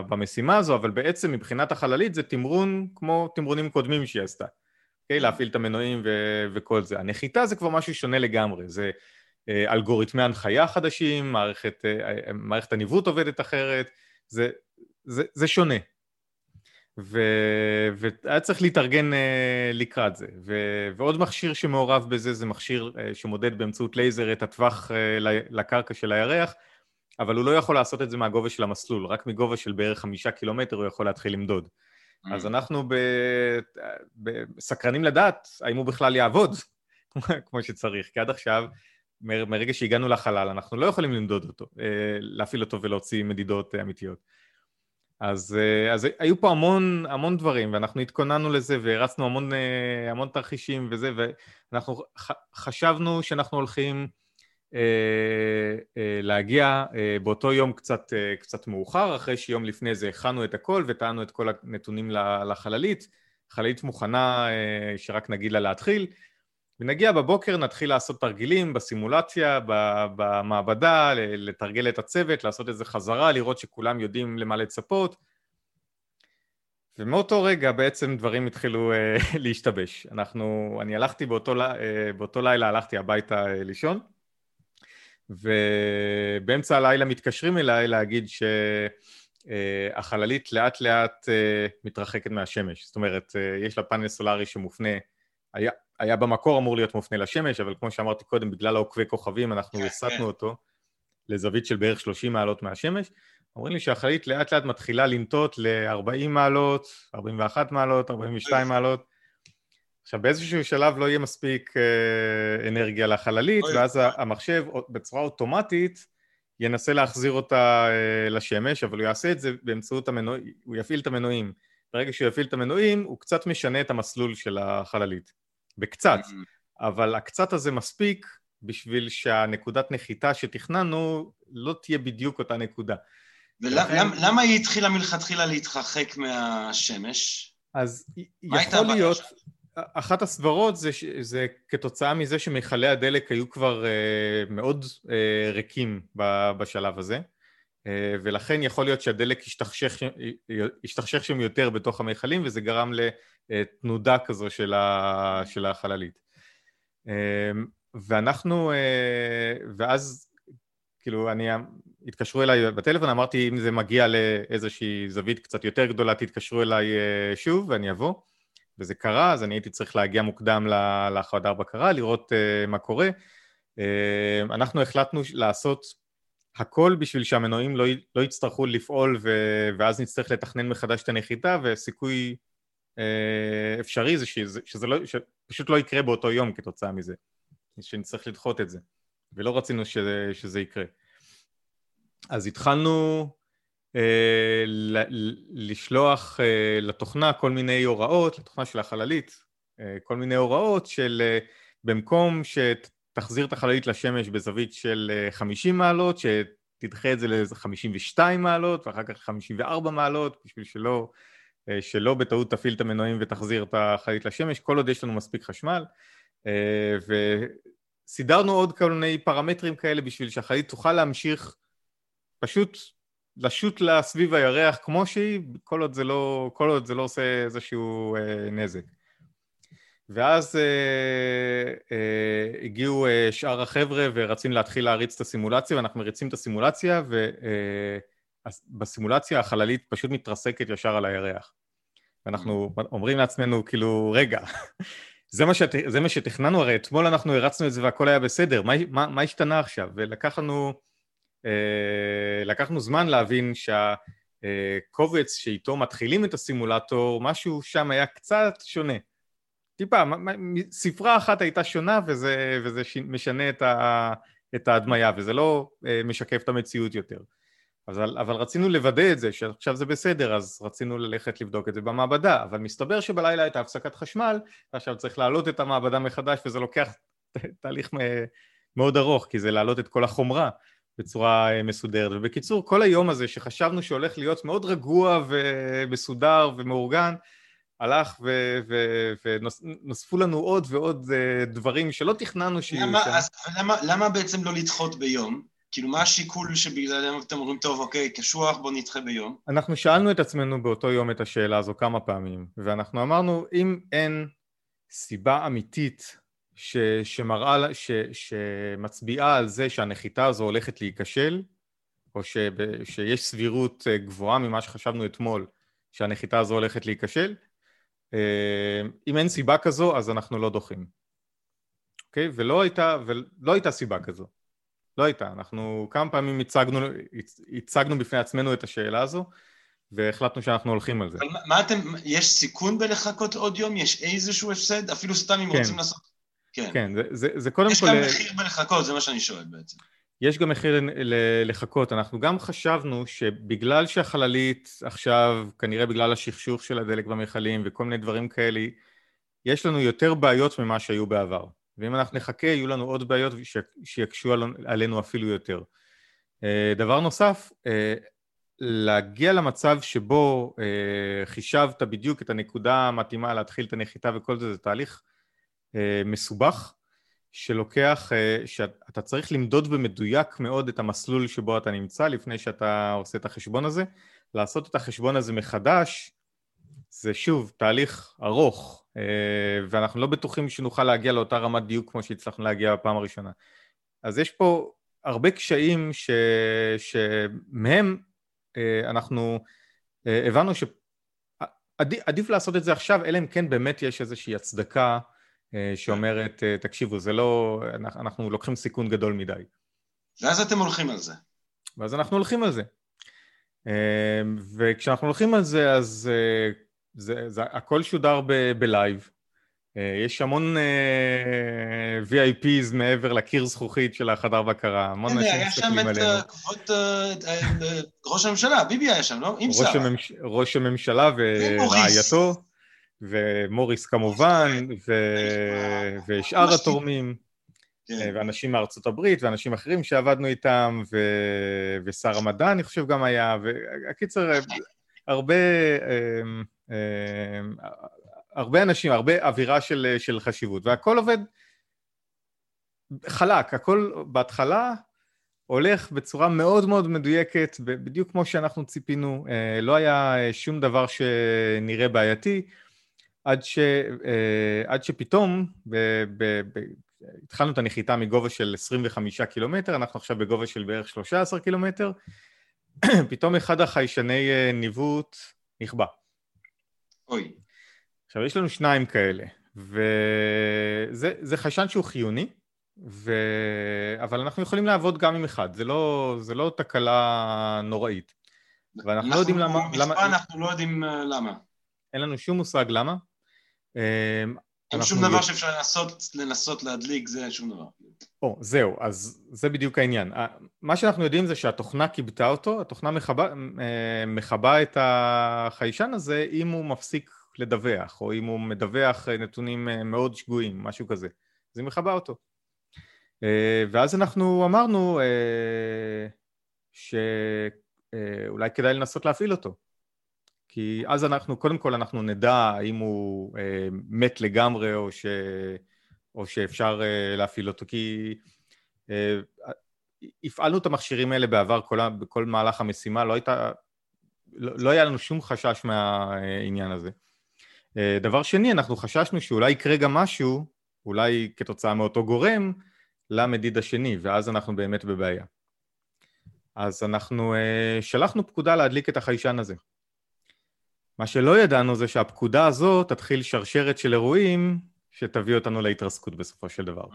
במשימה הזו, אבל בעצם מבחינת החללית זה תמרון כמו תמרונים קודמים שהיא עשתה. Okay, אוקיי? להפעיל את המנועים ו- וכל זה. הנחיתה זה כבר משהו שונה לגמרי, זה אה, אלגוריתמי הנחיה חדשים, מערכת, אה, מערכת הניווט עובדת אחרת, זה, זה, זה שונה. ו- והיה צריך להתארגן אה, לקראת זה. ו- ועוד מכשיר שמעורב בזה זה מכשיר אה, שמודד באמצעות לייזר את הטווח אה, לקרקע של הירח, אבל הוא לא יכול לעשות את זה מהגובה של המסלול, רק מגובה של בערך חמישה קילומטר הוא יכול להתחיל למדוד. Mm. אז אנחנו ב- ב- סקרנים לדעת האם הוא בכלל יעבוד כמו שצריך, כי עד עכשיו, מ- מרגע שהגענו לחלל, אנחנו לא יכולים למדוד אותו, להפעיל אותו ולהוציא מדידות אמיתיות. אז, אה, אז היו פה המון, המון דברים, ואנחנו התכוננו לזה והרצנו המון, אה, המון תרחישים וזה, ואנחנו חשבנו שאנחנו הולכים אה, אה, להגיע אה, באותו יום קצת, אה, קצת מאוחר, אחרי שיום לפני זה הכנו את הכל וטענו את כל הנתונים לחללית. חללית מוכנה אה, שרק נגיד לה להתחיל, ונגיע בבוקר, נתחיל לעשות תרגילים בסימולציה, במעבדה, לתרגל את הצוות, לעשות איזה חזרה, לראות שכולם יודעים למה לצפות. ומאותו רגע בעצם דברים התחילו אה, להשתבש. אנחנו, אני הלכתי באותו, אה, באותו לילה, הלכתי הביתה אה, לישון, ובאמצע הלילה מתקשרים אליי להגיד שהחללית לאט לאט מתרחקת מהשמש. זאת אומרת, יש לה פאנל סולארי שמופנה, היה, היה במקור אמור להיות מופנה לשמש, אבל כמו שאמרתי קודם, בגלל העוקבי כוכבים אנחנו כן, הסטנו כן. אותו לזווית של בערך 30 מעלות מהשמש, אומרים לי שהחללית לאט לאט מתחילה לנטות ל-40 מעלות, 41 מעלות, 42 מעלות. עכשיו באיזשהו שלב לא יהיה מספיק אה, אנרגיה לחללית, ואז המחשב בצורה אוטומטית ינסה להחזיר אותה אה, לשמש, אבל הוא יעשה את זה באמצעות המנועים, הוא יפעיל את המנועים. ברגע שהוא יפעיל את המנועים, הוא קצת משנה את המסלול של החללית. בקצת. Mm-hmm. אבל הקצת הזה מספיק בשביל שהנקודת נחיתה שתכננו לא תהיה בדיוק אותה נקודה. ולמה היא התחילה מלכתחילה להתרחק מהשמש? אז יכול להיות, אחת הסברות זה, זה כתוצאה מזה שמכלי הדלק היו כבר uh, מאוד uh, ריקים בשלב הזה, uh, ולכן יכול להיות שהדלק השתכשך, שם יותר בתוך המכלים, וזה גרם לתנודה כזו של, ה, של החללית. Uh, ואנחנו, uh, ואז כאילו אני התקשרו אליי בטלפון, אמרתי אם זה מגיע לאיזושהי זווית קצת יותר גדולה תתקשרו אליי אה, שוב ואני אבוא וזה קרה, אז אני הייתי צריך להגיע מוקדם לחדר בקרה, לראות uh, מה קורה. Uh, אנחנו החלטנו לעשות הכל בשביל שהמנועים לא, לא יצטרכו לפעול ו, ואז נצטרך לתכנן מחדש את הנחיתה וסיכוי uh, אפשרי זה שזה, שזה לא, שפשוט לא יקרה באותו יום כתוצאה מזה, שנצטרך לדחות את זה ולא רצינו שזה, שזה יקרה. אז התחלנו לשלוח אה, לתוכנה כל מיני הוראות, לתוכנה של החללית, אה, כל מיני הוראות של אה, במקום שתחזיר את החללית לשמש בזווית של אה, 50 מעלות, שתדחה את זה ל-52 מעלות ואחר כך 54 מעלות, בשביל שלא, אה, שלא בטעות תפעיל את המנועים ותחזיר את החללית לשמש, כל עוד יש לנו מספיק חשמל. אה, וסידרנו עוד כל מיני פרמטרים כאלה בשביל שהחללית תוכל להמשיך פשוט לשוט לה סביב הירח כמו שהיא, כל עוד זה לא, כל עוד זה לא עושה איזשהו אה, נזק. ואז אה, אה, הגיעו אה, שאר החבר'ה ורצינו להתחיל להריץ את הסימולציה, ואנחנו מריצים את הסימולציה, ובסימולציה אה, החללית פשוט מתרסקת ישר על הירח. ואנחנו אומרים לעצמנו, כאילו, רגע, זה מה, שת, זה מה שתכננו, הרי אתמול אנחנו הרצנו את זה והכל היה בסדר, מה, מה, מה השתנה עכשיו? ולקח לנו... אה, לקחנו זמן להבין שהקובץ שאיתו מתחילים את הסימולטור, משהו שם היה קצת שונה. טיפה, ספרה אחת הייתה שונה וזה, וזה משנה את, ה, את ההדמיה וזה לא אה, משקף את המציאות יותר. אבל, אבל רצינו לוודא את זה, שעכשיו זה בסדר, אז רצינו ללכת לבדוק את זה במעבדה, אבל מסתבר שבלילה הייתה הפסקת חשמל, ועכשיו צריך להעלות את המעבדה מחדש, וזה לוקח תהליך מאוד ארוך, כי זה להעלות את כל החומרה, בצורה אה, מסודרת. ובקיצור, כל היום הזה שחשבנו שהולך להיות מאוד רגוע ומסודר ומאורגן, הלך ונוספו לנו עוד ועוד אה, דברים שלא תכננו שיהיו שם. אז למה, למה בעצם לא לדחות ביום? כאילו, מה השיקול שבגללם אתם אומרים, טוב, אוקיי, קשוח, בוא נדחה ביום? אנחנו שאלנו את עצמנו באותו יום את השאלה הזו כמה פעמים, ואנחנו אמרנו, אם אין סיבה אמיתית ש, שמראה, ש, שמצביעה על זה שהנחיתה הזו הולכת להיכשל, או ש, שיש סבירות אה, גבוהה ממה שחשבנו אתמול שהנחיתה הזו הולכת להיכשל. אה, אם אין סיבה כזו, אז אנחנו לא דוחים. אוקיי? ולא הייתה, ולא הייתה סיבה כזו. לא הייתה. אנחנו כמה פעמים הצגנו, הצגנו בפני עצמנו את השאלה הזו, והחלטנו שאנחנו הולכים על זה. אבל מה אתם, יש סיכון בלחכות עוד יום? יש איזשהו הפסד? אפילו סתם אם כן. רוצים לעשות כן, כן זה, זה, זה קודם יש כל... יש גם מחיר בלחכות, זה מה שאני שואל בעצם. יש גם מחיר לחכות, אנחנו גם חשבנו שבגלל שהחללית עכשיו, כנראה בגלל השכשוך של הדלק במכלים וכל מיני דברים כאלה, יש לנו יותר בעיות ממה שהיו בעבר. ואם אנחנו נחכה, יהיו לנו עוד בעיות שיקשו עלינו אפילו יותר. אה, דבר נוסף, אה, להגיע למצב שבו אה, חישבת בדיוק את הנקודה המתאימה להתחיל את הנחיתה וכל זה, זה תהליך אה, מסובך שלוקח, אה, שאתה צריך למדוד במדויק מאוד את המסלול שבו אתה נמצא לפני שאתה עושה את החשבון הזה. לעשות את החשבון הזה מחדש זה שוב תהליך ארוך, ואנחנו לא בטוחים שנוכל להגיע לאותה רמת דיוק כמו שהצלחנו להגיע בפעם הראשונה. אז יש פה הרבה קשיים ש... שמהם אנחנו הבנו שעדיף לעשות את זה עכשיו, אלא אם כן באמת יש איזושהי הצדקה שאומרת, תקשיבו, זה לא, אנחנו לוקחים סיכון גדול מדי. ואז אתם הולכים על זה. ואז אנחנו הולכים על זה. וכשאנחנו הולכים על זה, אז זה, זה, הכל שודר בלייב. יש המון uh, VIPs מעבר לקיר זכוכית של החדר בקרה, המון אנשים מסתכלים עלינו. היה שם את כבוד uh, ראש הממשלה, ביבי היה שם, לא? עם הממש, ראש הממשלה ורעייתו, ומוריס כמובן, ו... ושאר התורמים, כן. ואנשים מארצות הברית, ואנשים אחרים שעבדנו איתם, ו... ושר המדע אני חושב גם היה, והקיצר, הרבה... הרבה אנשים, הרבה אווירה של, של חשיבות, והכל עובד חלק, הכל בהתחלה הולך בצורה מאוד מאוד מדויקת, בדיוק כמו שאנחנו ציפינו, אה, לא היה שום דבר שנראה בעייתי, עד, ש, אה, עד שפתאום, ב, ב, ב, התחלנו את הנחיתה מגובה של 25 קילומטר, אנחנו עכשיו בגובה של בערך 13 קילומטר, פתאום אחד החיישני אה, ניווט נכבה. אוי. עכשיו, יש לנו שניים כאלה, וזה חיישן שהוא חיוני, ו... אבל אנחנו יכולים לעבוד גם עם אחד, זה לא, זה לא תקלה נוראית. ואנחנו לא יודעים למה... למה... אנחנו לא יודעים אה, למה. אין לנו שום מושג למה. אמ, אין שום דבר שאפשר לנסות, לנסות להדליק, זה שום דבר. או, זהו, אז זה בדיוק העניין. מה שאנחנו יודעים זה שהתוכנה כיבתה אותו, התוכנה מכבה, אה, מכבה את החיישן הזה אם הוא מפסיק לדווח, או אם הוא מדווח אה, נתונים אה, מאוד שגויים, משהו כזה. אז היא מכבה אותו. ואז אנחנו אמרנו שאולי כדאי לנסות להפעיל אותו. כי אז אנחנו, קודם כל אנחנו נדע האם הוא מת לגמרי או, ש... או שאפשר להפעיל אותו, כי הפעלנו את המכשירים האלה בעבר כל, בכל מהלך המשימה, לא הייתה, לא, לא היה לנו שום חשש מהעניין הזה. אה, דבר שני, אנחנו חששנו שאולי יקרה גם משהו, אולי כתוצאה מאותו גורם, למדיד השני, ואז אנחנו באמת בבעיה. אז אנחנו uh, שלחנו פקודה להדליק את החיישן הזה. מה שלא ידענו זה שהפקודה הזאת תתחיל שרשרת של אירועים שתביא אותנו להתרסקות בסופו של דבר.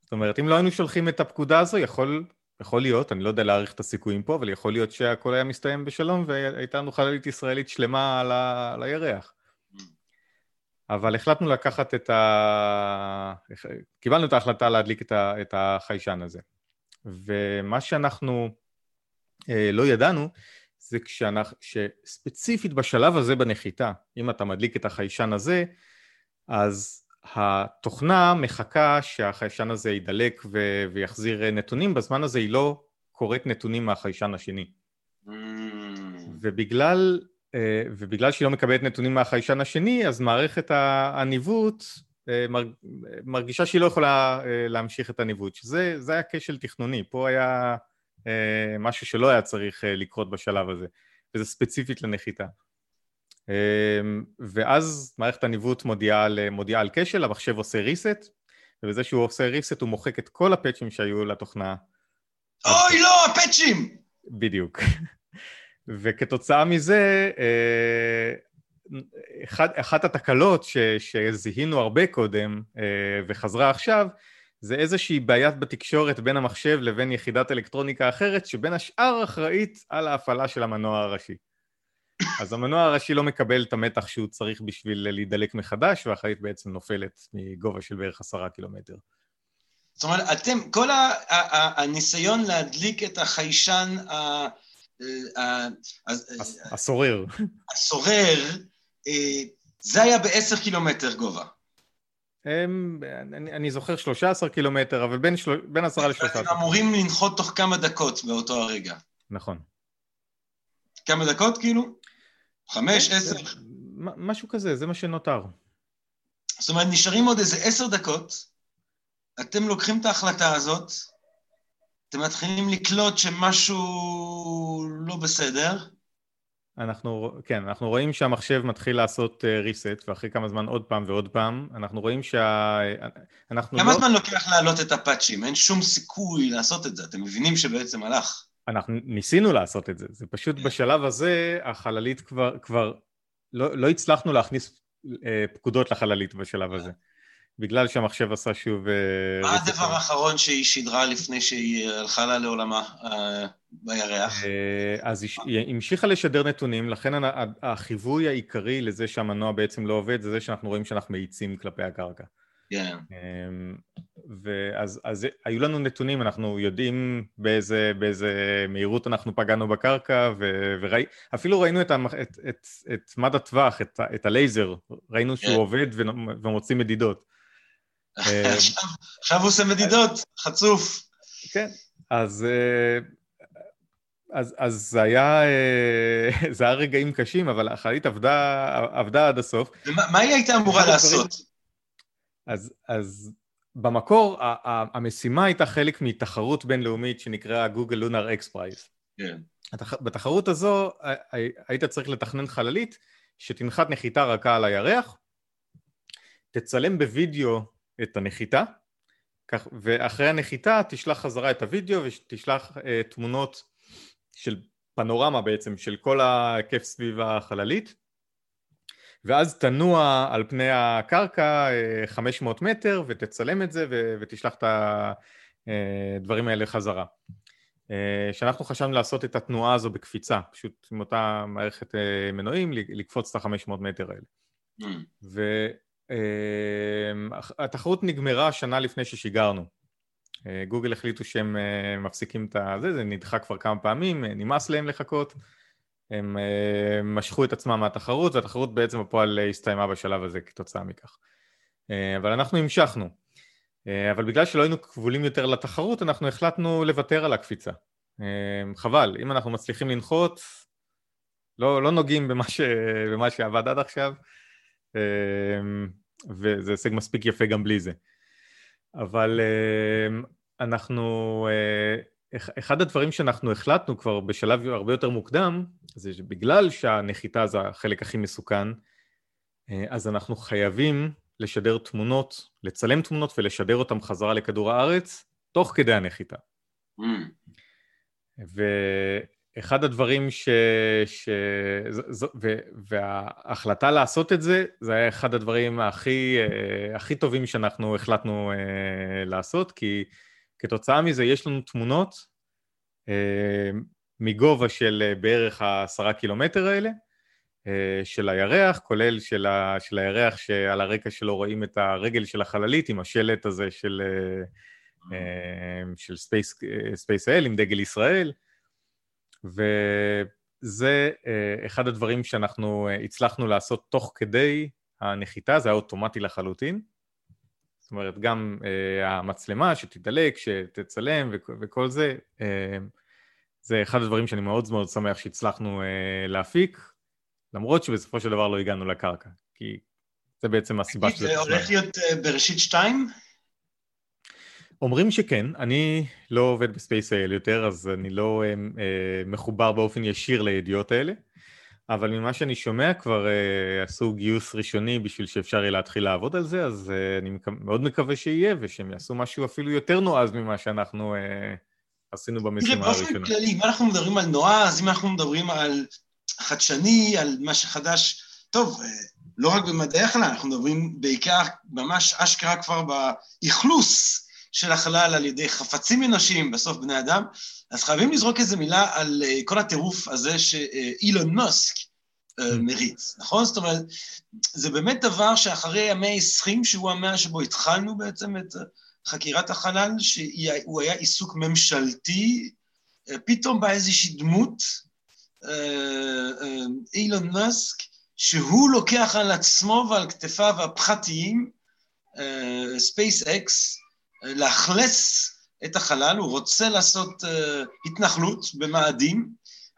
זאת אומרת, אם לא היינו שולחים את הפקודה הזו, יכול, יכול להיות, אני לא יודע להעריך את הסיכויים פה, אבל יכול להיות שהכל היה מסתיים בשלום והייתה לנו חללית ישראלית שלמה על, ה... על הירח. אבל החלטנו לקחת את ה... קיבלנו את ההחלטה להדליק את החיישן הזה. ומה שאנחנו אה, לא ידענו זה כשאנחנו, שספציפית בשלב הזה בנחיתה, אם אתה מדליק את החיישן הזה, אז התוכנה מחכה שהחיישן הזה יידלק ו- ויחזיר נתונים, בזמן הזה היא לא קוראת נתונים מהחיישן השני. Mm. ובגלל אה, ובגלל שהיא לא מקבלת נתונים מהחיישן השני, אז מערכת הניווט אה, מרגישה שהיא לא יכולה אה, להמשיך את הניווט, שזה היה כשל תכנוני, פה היה משהו שלא היה צריך לקרות בשלב הזה, וזה ספציפית לנחיתה. ואז מערכת הניווט מודיעה על, מודיעה על כשל, המחשב עושה reset, ובזה שהוא עושה reset הוא מוחק את כל הפאצ'ים שהיו לתוכנה. אוי לא, הפאצ'ים! בדיוק. וכתוצאה מזה, אה, אחד, אחת התקלות ש, שזיהינו הרבה קודם אה, וחזרה עכשיו, זה איזושהי בעיית בתקשורת בין המחשב לבין יחידת אלקטרוניקה אחרת, שבין השאר אחראית על ההפעלה של המנוע הראשי. אז המנוע הראשי לא מקבל את המתח שהוא צריך בשביל להידלק מחדש, והחיים בעצם נופלת מגובה של בערך עשרה קילומטר. זאת אומרת, אתם, כל הניסיון להדליק את החיישן אה, הסורר. הסורר, אה, זה היה בעשר קילומטר גובה. אני, אני זוכר 13 קילומטר, אבל בין, של... בין 10 ל-13. הם אמורים לנחות תוך כמה דקות באותו הרגע. נכון. כמה דקות כאילו? חמש, עשר? משהו כזה, זה מה שנותר. זאת אומרת, נשארים עוד איזה עשר דקות, אתם לוקחים את ההחלטה הזאת, אתם מתחילים לקלוט שמשהו לא בסדר, אנחנו, כן, אנחנו רואים שהמחשב מתחיל לעשות uh, reset, ואחרי כמה זמן עוד פעם ועוד פעם, אנחנו רואים שה... אנחנו כמה לא... זמן לוקח להעלות את הפאצ'ים? אין שום סיכוי לעשות את זה, אתם מבינים שבעצם הלך. אנחנו ניסינו לעשות את זה, זה פשוט כן. בשלב הזה החללית כבר, כבר לא, לא הצלחנו להכניס אה, פקודות לחללית בשלב הזה, בגלל שהמחשב עשה שוב... אה, מה. הדבר האחרון שהיא שידרה לפני שהיא הלכה לה לעולמה אה, בירח? אה, אז היא- המשיכה לשדר נתונים, לכן החיווי העיקרי לזה שהמנוע בעצם לא עובד, זה זה שאנחנו רואים שאנחנו מאיצים כלפי הקרקע. כן. אמ, ואז אז היו לנו נתונים, אנחנו יודעים באיזה, באיזה מהירות אנחנו פגענו בקרקע, ואפילו ראינו את, את, את, את מד הטווח, את, את הלייזר, ראינו שהוא כן. עובד ומוציא מדידות. אה, עכשיו- הוא עושה מדידות, חצוף. כן, אז, אה, אז, אז זה היה, אה, זה היה רגעים קשים, אבל החללית עבדה, עבדה עד הסוף. ומה מה היא הייתה אמורה לעשות? אז, אז במקור ה- ה- המשימה הייתה חלק מתחרות בינלאומית שנקראה Google Lunar X Prize. כן. בתחרות הזו היית צריך לתכנן חללית שתנחת נחיתה רכה על הירח, תצלם בווידאו את הנחיתה, כך, ואחרי הנחיתה תשלח חזרה את הווידאו ותשלח אה, תמונות של פנורמה בעצם של כל ההיקף סביב החללית ואז תנוע על פני הקרקע אה, 500 מטר ותצלם את זה ו- ותשלח את הדברים האלה חזרה. אה, שאנחנו חשבנו לעשות את התנועה הזו בקפיצה, פשוט עם אותה מערכת אה, מנועים לקפוץ את ה-500 מטר האלה. Mm. והתחרות נגמרה שנה לפני ששיגרנו. אה, גוגל החליטו שהם אה, מפסיקים את זה, זה נדחה כבר כמה פעמים, אה, נמאס להם לחכות. הם משכו את עצמם מהתחרות, והתחרות בעצם בפועל הסתיימה בשלב הזה כתוצאה מכך. אבל אנחנו המשכנו. אבל בגלל שלא היינו כבולים יותר לתחרות, אנחנו החלטנו לוותר על הקפיצה. חבל, אם אנחנו מצליחים לנחות, לא, לא נוגעים במה, ש, במה שעבד עד עכשיו, וזה הישג מספיק יפה גם בלי זה. אבל אה, אנחנו, אה, אחד הדברים שאנחנו החלטנו כבר בשלב הרבה יותר מוקדם, זה שבגלל שהנחיתה זה החלק הכי מסוכן, אה, אז אנחנו חייבים לשדר תמונות, לצלם תמונות ולשדר אותן חזרה לכדור הארץ, תוך כדי הנחיתה. Mm. ואחד הדברים ש... ש... ז... ו... וההחלטה לעשות את זה, זה היה אחד הדברים הכי, אה, הכי טובים שאנחנו החלטנו אה, לעשות, כי כתוצאה מזה יש לנו תמונות אה, מגובה של בערך העשרה קילומטר האלה, של הירח, כולל של, ה... של הירח שעל הרקע שלו רואים את הרגל של החללית עם השלט הזה של, של Space, SpaceIL עם דגל ישראל. וזה אה, אחד הדברים שאנחנו אה, הצלחנו לעשות תוך כדי הנחיתה, זה היה אוטומטי לחלוטין. זאת אומרת, גם אה, המצלמה שתדלק, שתצלם וכ- וכל זה, זה אחד הדברים שאני מאוד מאוד שמח שהצלחנו להפיק, למרות שבסופו של דבר לא הגענו לקרקע, כי זה בעצם הסיבה שזה... זה הולך להיות בראשית שתיים? אומרים שכן, אני לא עובד ב SpaceIL יותר, אז אני לא אה, אה, מחובר באופן ישיר לידיעות האלה, אבל ממה שאני שומע כבר אה, עשו גיוס ראשוני בשביל שאפשר יהיה להתחיל לעבוד על זה, אז אה, אני מק... מאוד מקווה שיהיה, ושהם יעשו משהו אפילו יותר נועז ממה שאנחנו אה, עשינו במשימה באופן הראשונה. כללי, אם אנחנו מדברים על נועז, אם אנחנו מדברים על חדשני, על מה שחדש, טוב, אה, לא רק במדעי החלל, אנחנו מדברים בעיקר, ממש אשכרה כבר באכלוס של החלל על ידי חפצים אנושיים, בסוף בני אדם, אז חייבים לזרוק איזה מילה על אה, כל הטירוף הזה שאילון מאסק אה, מריץ, נכון? זאת אומרת, זה באמת דבר שאחרי המאה ה-20, שהוא המאה שבו התחלנו בעצם את אה, חקירת החלל, שהוא היה עיסוק ממשלתי, פתאום באה איזושהי דמות, אילון מאסק, שהוא לוקח על עצמו ועל כתפיו הפרטיים, SpaceX, לאכלס את החלל, הוא רוצה לעשות אה, התנחלות במאדים,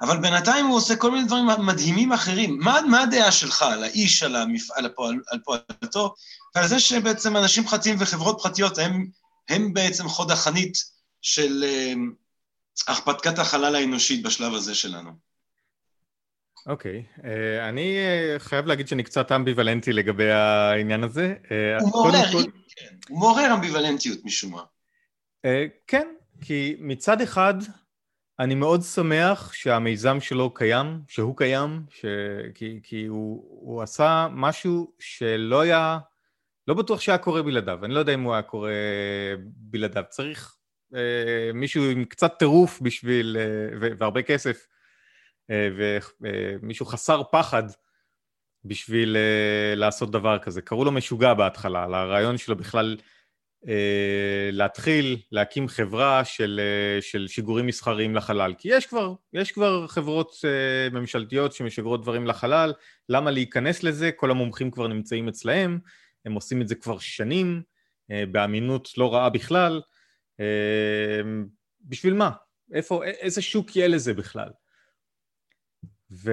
אבל בינתיים הוא עושה כל מיני דברים מדהימים אחרים. מה, מה הדעה שלך על האיש, על, המפעל, הפועל, על פועלו, ועל זה שבעצם אנשים פרטיים וחברות פרטיות הם, הם בעצם חוד החנית של uh, הכפתקת החלל האנושית בשלב הזה שלנו? אוקיי. Okay. Uh, אני uh, חייב להגיד שאני קצת אמביוולנטי לגבי העניין הזה. Uh, הוא מעורר, כל... כן. הוא מעורר אמביוולנטיות משום מה. Uh, כן, כי מצד אחד, אני מאוד שמח שהמיזם שלו קיים, שהוא קיים, ש... כי, כי הוא, הוא עשה משהו שלא היה, לא בטוח שהיה קורה בלעדיו, אני לא יודע אם הוא היה קורה בלעדיו. צריך אה, מישהו עם קצת טירוף בשביל, אה, והרבה כסף, אה, ומישהו חסר פחד בשביל אה, לעשות דבר כזה. קראו לו משוגע בהתחלה, על הרעיון שלו בכלל אה, להתחיל להקים חברה של, אה, של שיגורים מסחריים לחלל. כי יש כבר, יש כבר חברות אה, ממשלתיות שמשגרות דברים לחלל, למה להיכנס לזה? כל המומחים כבר נמצאים אצלהם, הם עושים את זה כבר שנים, באמינות לא רעה בכלל. בשביל מה? איפה, איזה שוק יהיה לזה בכלל? ו...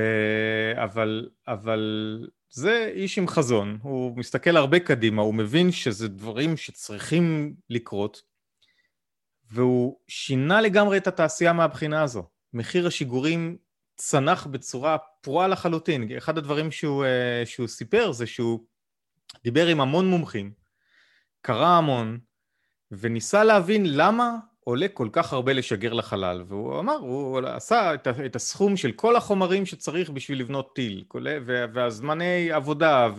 אבל, אבל זה איש עם חזון, הוא מסתכל הרבה קדימה, הוא מבין שזה דברים שצריכים לקרות, והוא שינה לגמרי את התעשייה מהבחינה הזו. מחיר השיגורים צנח בצורה פרועה לחלוטין. אחד הדברים שהוא, אה, שהוא סיפר זה שהוא דיבר עם המון מומחים, קרא המון, וניסה להבין למה עולה כל כך הרבה לשגר לחלל, והוא אמר, הוא עשה את הסכום של כל החומרים שצריך בשביל לבנות טיל, והזמני עבודה,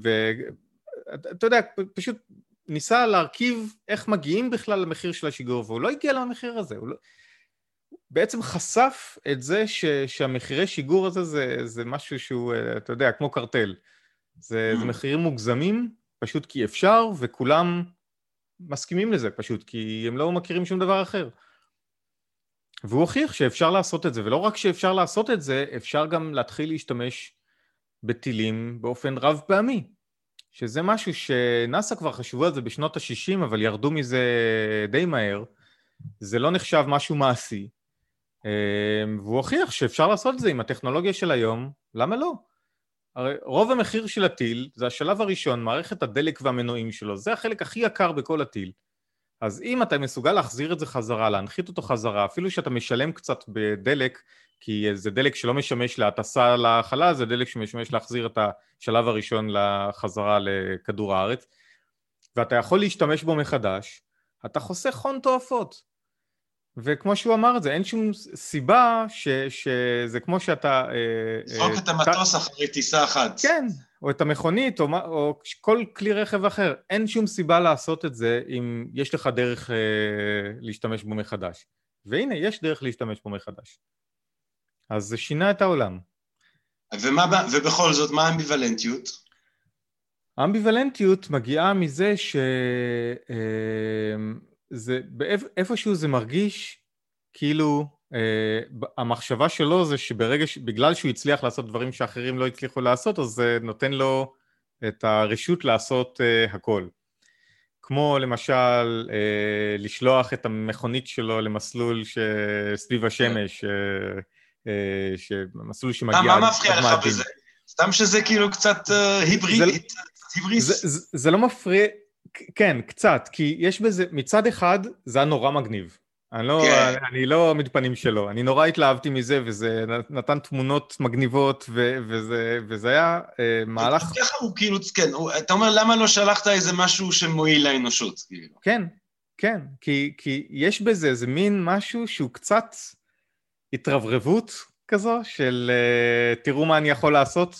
ואתה יודע, פשוט ניסה להרכיב איך מגיעים בכלל למחיר של השיגור, והוא לא הגיע למחיר הזה, הוא לא... בעצם חשף את זה ש, שהמחירי שיגור הזה זה, זה משהו שהוא, אתה יודע, כמו קרטל. זה, זה mm. מחירים מוגזמים, פשוט כי אפשר, וכולם מסכימים לזה פשוט, כי הם לא מכירים שום דבר אחר. והוא הוכיח שאפשר לעשות את זה, ולא רק שאפשר לעשות את זה, אפשר גם להתחיל להשתמש בטילים באופן רב פעמי, שזה משהו שנאס"א כבר חשבו על זה בשנות ה-60, אבל ירדו מזה די מהר, זה לא נחשב משהו מעשי, אה, והוא הוכיח שאפשר לעשות את זה עם הטכנולוגיה של היום, למה לא? הרי רוב המחיר של הטיל זה השלב הראשון, מערכת הדלק והמנועים שלו, זה החלק הכי יקר בכל הטיל. אז אם אתה מסוגל להחזיר את זה חזרה, להנחית אותו חזרה, אפילו שאתה משלם קצת בדלק, כי זה דלק שלא משמש להטסה לחלל, זה דלק שמשמש להחזיר את השלב הראשון לחזרה לכדור הארץ, ואתה יכול להשתמש בו מחדש, אתה חוסך הון תועפות. וכמו שהוא אמר את זה, אין שום סיבה ש, שזה כמו שאתה... זרוק אה, את המטוס אחרי טיסה אחת. כן, או את המכונית, או, או כל כלי רכב אחר. אין שום סיבה לעשות את זה אם יש לך דרך אה, להשתמש בו מחדש. והנה, יש דרך להשתמש בו מחדש. אז זה שינה את העולם. ומה, ובכל זאת, מה האמביוולנטיות? האמביוולנטיות מגיעה מזה ש... אה, זה, איפשהו זה מרגיש כאילו אה, המחשבה שלו זה שברגע, בגלל שהוא הצליח לעשות דברים שאחרים לא הצליחו לעשות, אז זה נותן לו את הרשות לעשות אה, הכל. כמו למשל אה, לשלוח את המכונית שלו למסלול סביב השמש, אה, אה, מסלול שמגיע... מה מפריע לך בזה? סתם שזה כאילו קצת אה, היברידית, היבריס. זה, זה, זה לא מפריע, כן, קצת, כי יש בזה, מצד אחד זה היה נורא מגניב. אני לא, כן. אני לא מתפנים שלו, אני נורא התלהבתי מזה, וזה נתן תמונות מגניבות, ו, וזה, וזה היה אה, מהלך... ככה הוא כאילו, כן, הוא, אתה אומר, למה לא שלחת איזה משהו שמועיל לאנושות, כאילו? כן, כן, כי, כי יש בזה איזה מין משהו שהוא קצת התרברבות כזו, של uh, תראו מה אני יכול לעשות,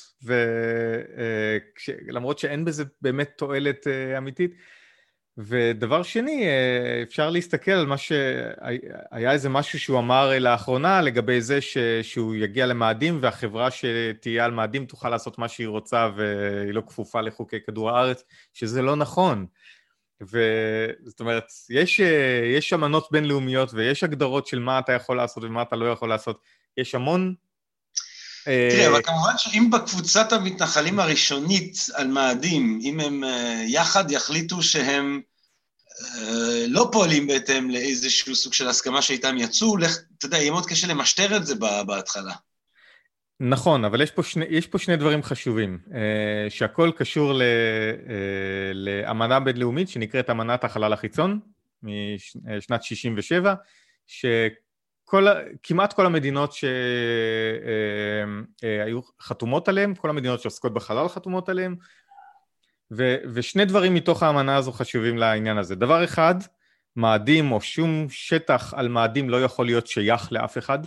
ולמרות uh, שאין בזה באמת תועלת uh, אמיתית. ודבר שני, אפשר להסתכל על מה שהיה איזה משהו שהוא אמר לאחרונה לגבי זה ש... שהוא יגיע למאדים והחברה שתהיה על מאדים תוכל לעשות מה שהיא רוצה והיא לא כפופה לחוקי כדור הארץ, שזה לא נכון. וזאת אומרת, יש, יש אמנות בינלאומיות ויש הגדרות של מה אתה יכול לעשות ומה אתה לא יכול לעשות. יש המון... תראה, אבל כמובן שאם בקבוצת המתנחלים הראשונית על מאדים, אם הם אה, יחד יחליטו שהם אה, לא פועלים בהתאם לאיזשהו סוג של הסכמה שאיתם יצאו, אתה יודע, יהיה מאוד קשה למשטר את זה בהתחלה. נכון, אבל יש פה שני, יש פה שני דברים חשובים, uh, שהכל קשור ל, uh, לאמנה בינלאומית שנקראת אמנת החלל החיצון משנת 67, ש... כל, כמעט כל המדינות שהיו אה, אה, חתומות עליהן, כל המדינות שעוסקות בחלל חתומות עליהן, ו, ושני דברים מתוך האמנה הזו חשובים לעניין הזה. דבר אחד, מאדים או שום שטח על מאדים לא יכול להיות שייך לאף אחד.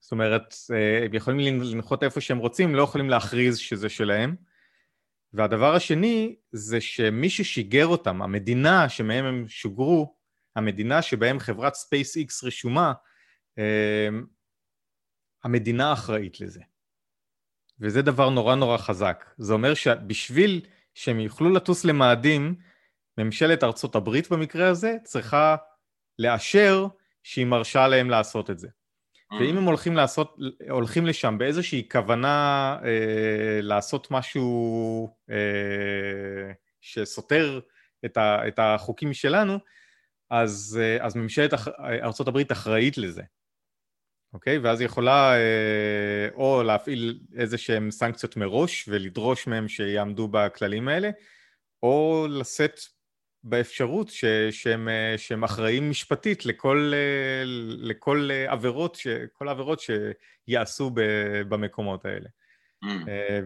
זאת אומרת, אה, הם יכולים לנחות איפה שהם רוצים, לא יכולים להכריז שזה שלהם. והדבר השני זה שמי ששיגר אותם, המדינה שמהם הם שוגרו, המדינה שבהם חברת SpaceX רשומה, המדינה אחראית לזה. וזה דבר נורא נורא חזק. זה אומר שבשביל שהם יוכלו לטוס למאדים, ממשלת ארצות הברית במקרה הזה צריכה לאשר שהיא מרשה להם לעשות את זה. Mm. ואם הם הולכים לעשות, הולכים לשם באיזושהי כוונה אה, לעשות משהו אה, שסותר את, ה, את החוקים שלנו, אז, אה, אז ממשלת ארצות הברית אחראית לזה. אוקיי? ואז היא יכולה אה, או להפעיל איזה שהן סנקציות מראש ולדרוש מהם שיעמדו בכללים האלה, או לשאת באפשרות ש, שהם, אה, שהם אחראים משפטית לכל, אה, לכל עבירות, כל העבירות שיעשו במקומות האלה. Mm.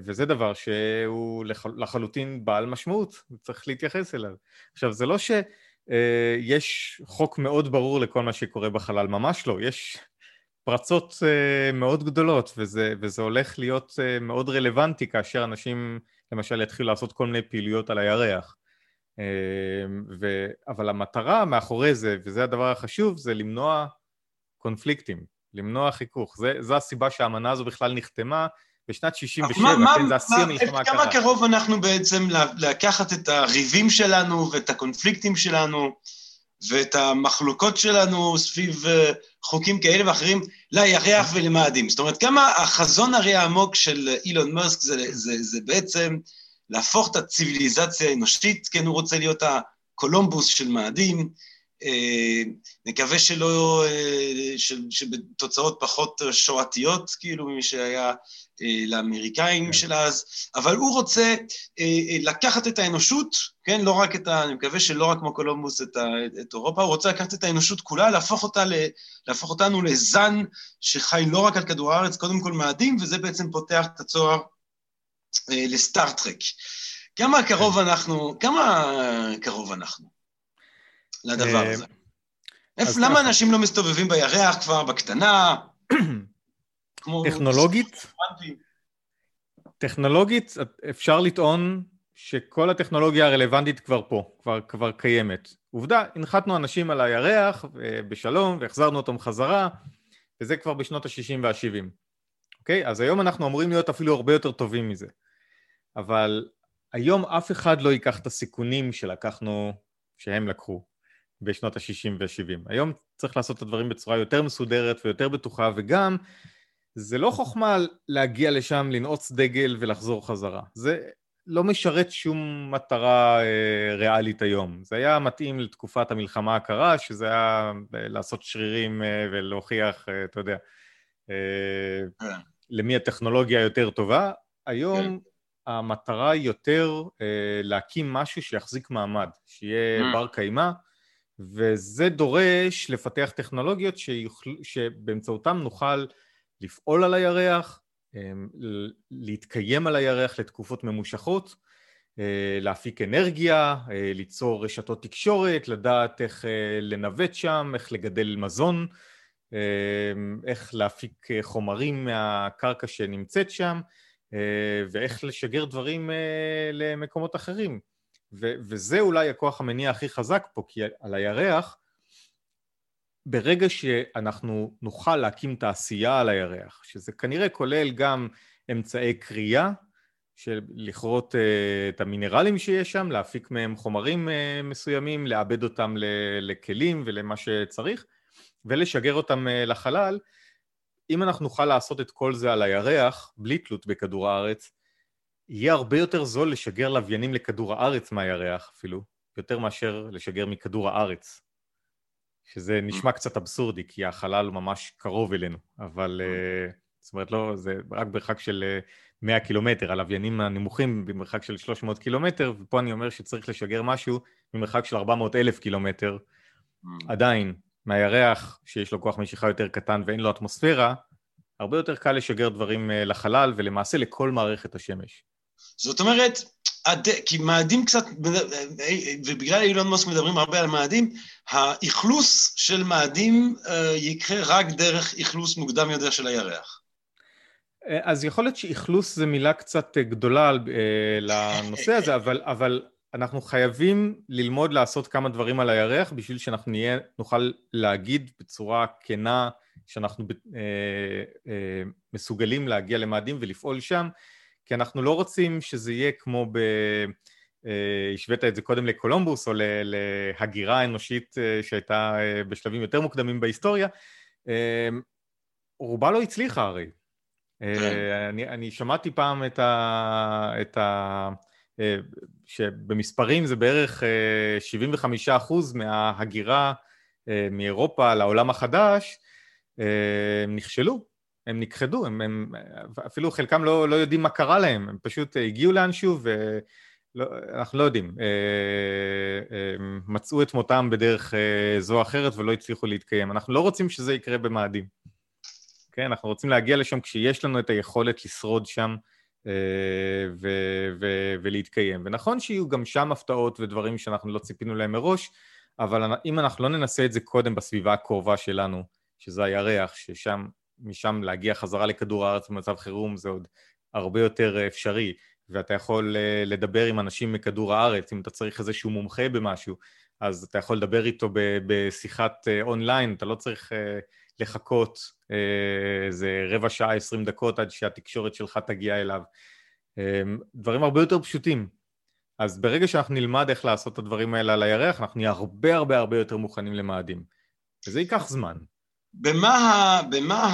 וזה דבר שהוא לחלוטין בעל משמעות, צריך להתייחס אליו. עכשיו, זה לא שיש חוק מאוד ברור לכל מה שקורה בחלל, ממש לא. יש פרצות uh, מאוד גדולות, וזה, וזה הולך להיות uh, מאוד רלוונטי כאשר אנשים למשל יתחילו לעשות כל מיני פעילויות על הירח. Uh, ו, אבל המטרה מאחורי זה, וזה הדבר החשוב, זה למנוע קונפליקטים, למנוע חיכוך. זה, זו הסיבה שהאמנה הזו בכלל נחתמה בשנת 67, מה, כן, זה השיא המלחמה הקרה. כמה קרוב אנחנו בעצם לקחת את הריבים שלנו ואת הקונפליקטים שלנו ואת המחלוקות שלנו סביב אה, חוקים כאלה ואחרים לירח ולמאדים. זאת אומרת, כמה החזון הרי העמוק של אילון מאסק זה, זה, זה בעצם להפוך את הציוויליזציה האנושית, כן, הוא רוצה להיות הקולומבוס של מאדים, נקווה שלא, אה, שבתוצאות פחות שואתיות, כאילו, ממי שהיה אה, לאמריקאים כן. של אז, אבל הוא רוצה לקחת את האנושות, כן, לא רק את ה... אני מקווה שלא רק כמו קולומבוס את, ה, את אירופה, הוא רוצה לקחת את האנושות כולה, להפוך, אותה ל, להפוך אותנו לזן שחי לא רק על כדור הארץ, קודם כל מאדים, וזה בעצם פותח את הצוהר לסטארט-טרק. כמה קרוב כן. אנחנו, כמה קרוב אנחנו? לדבר אה, הזה. למה אנשים לא מסתובבים בירח כבר בקטנה? טכנולוגית? טכנולוגית אפשר לטעון שכל הטכנולוגיה הרלוונטית כבר פה, כבר, כבר קיימת. עובדה, הנחתנו אנשים על הירח אה, בשלום והחזרנו אותם חזרה, וזה כבר בשנות ה-60 וה-70. אוקיי? אז היום אנחנו אמורים להיות אפילו הרבה יותר טובים מזה. אבל היום אף אחד לא ייקח את הסיכונים שלקחנו, שהם לקחו. בשנות ה-60 וה-70. היום צריך לעשות את הדברים בצורה יותר מסודרת ויותר בטוחה, וגם זה לא חוכמה להגיע לשם, לנעוץ דגל ולחזור חזרה. זה לא משרת שום מטרה אה, ריאלית היום. זה היה מתאים לתקופת המלחמה הקרה, שזה היה אה, לעשות שרירים אה, ולהוכיח, אה, אתה יודע, אה, כן. למי הטכנולוגיה יותר טובה. היום כן. המטרה היא יותר אה, להקים משהו שיחזיק מעמד, שיהיה mm. בר קיימא. וזה דורש לפתח טכנולוגיות שיוכל, שבאמצעותם נוכל לפעול על הירח, אמ, להתקיים על הירח לתקופות ממושכות, אה, להפיק אנרגיה, אה, ליצור רשתות תקשורת, לדעת איך אה, לנווט שם, איך לגדל מזון, אמ, איך להפיק חומרים מהקרקע שנמצאת שם, ואיך לשגר דברים למקומות אחרים. ו- וזה אולי הכוח המניע הכי חזק פה, כי על הירח, ברגע שאנחנו נוכל להקים תעשייה על הירח, שזה כנראה כולל גם אמצעי קריאה, של לכרות uh, את המינרלים שיש שם, להפיק מהם חומרים uh, מסוימים, לעבד אותם לכלים ולמה שצריך, ולשגר אותם uh, לחלל, אם אנחנו נוכל לעשות את כל זה על הירח, בלי תלות בכדור הארץ, יהיה הרבה יותר זול לשגר לוויינים לכדור הארץ מהירח אפילו, יותר מאשר לשגר מכדור הארץ. שזה נשמע קצת אבסורדי, כי החלל ממש קרוב אלינו, אבל uh, זאת אומרת, לא, זה רק במרחק של 100 קילומטר, הלוויינים הנמוכים במרחק של 300 קילומטר, ופה אני אומר שצריך לשגר משהו במרחק של 400 אלף קילומטר. עדיין, מהירח, שיש לו כוח משיכה יותר קטן ואין לו אטמוספירה, הרבה יותר קל לשגר דברים אה, לחלל ולמעשה לכל מערכת השמש. זאת אומרת, הד... כי מאדים קצת, ובגלל אילון מוסק מדברים הרבה על מאדים, האכלוס של מאדים אה, יקרה רק דרך אכלוס מוקדם יותר של הירח. אה, אז יכול להיות שאכלוס זה מילה קצת גדולה לנושא הזה, אבל, אבל אנחנו חייבים ללמוד לעשות כמה דברים על הירח בשביל שאנחנו נהיה, נוכל להגיד בצורה כנה שאנחנו אה, אה, מסוגלים להגיע למאדים ולפעול שם, כי אנחנו לא רוצים שזה יהיה כמו ב... אה, השווית את זה קודם לקולומבוס או להגירה האנושית אה, שהייתה אה, בשלבים יותר מוקדמים בהיסטוריה, רובה לא הצליחה הרי. כן. אני, אני שמעתי פעם את ה... את ה שבמספרים זה בערך 75% אה, מההגירה מאירופה לעולם החדש, נכשלו, הם נכחדו, הם, הם, אפילו חלקם לא, לא יודעים מה קרה להם, הם פשוט הגיעו לאנשהו ואנחנו לא יודעים, הם מצאו את מותם בדרך זו או אחרת ולא הצליחו להתקיים. אנחנו לא רוצים שזה יקרה במאדים, כן? אנחנו רוצים להגיע לשם כשיש לנו את היכולת לשרוד שם אה, ו- ו- ולהתקיים. ונכון שיהיו גם שם הפתעות ודברים שאנחנו לא ציפינו להם מראש, אבל אם אנחנו לא ננסה את זה קודם בסביבה הקרובה שלנו, שזה הירח, ששם, משם להגיע חזרה לכדור הארץ במצב חירום זה עוד הרבה יותר אפשרי, ואתה יכול אה, לדבר עם אנשים מכדור הארץ, אם אתה צריך איזשהו מומחה במשהו, אז אתה יכול לדבר איתו בשיחת אה, אונליין, אתה לא צריך לחכות אה, איזה רבע שעה, עשרים דקות עד שהתקשורת שלך תגיע אליו. אה, דברים הרבה יותר פשוטים. אז ברגע שאנחנו נלמד איך לעשות את הדברים האלה על הירח, אנחנו נהיה הרבה הרבה הרבה יותר מוכנים למאדים. וזה ייקח זמן. במה, במה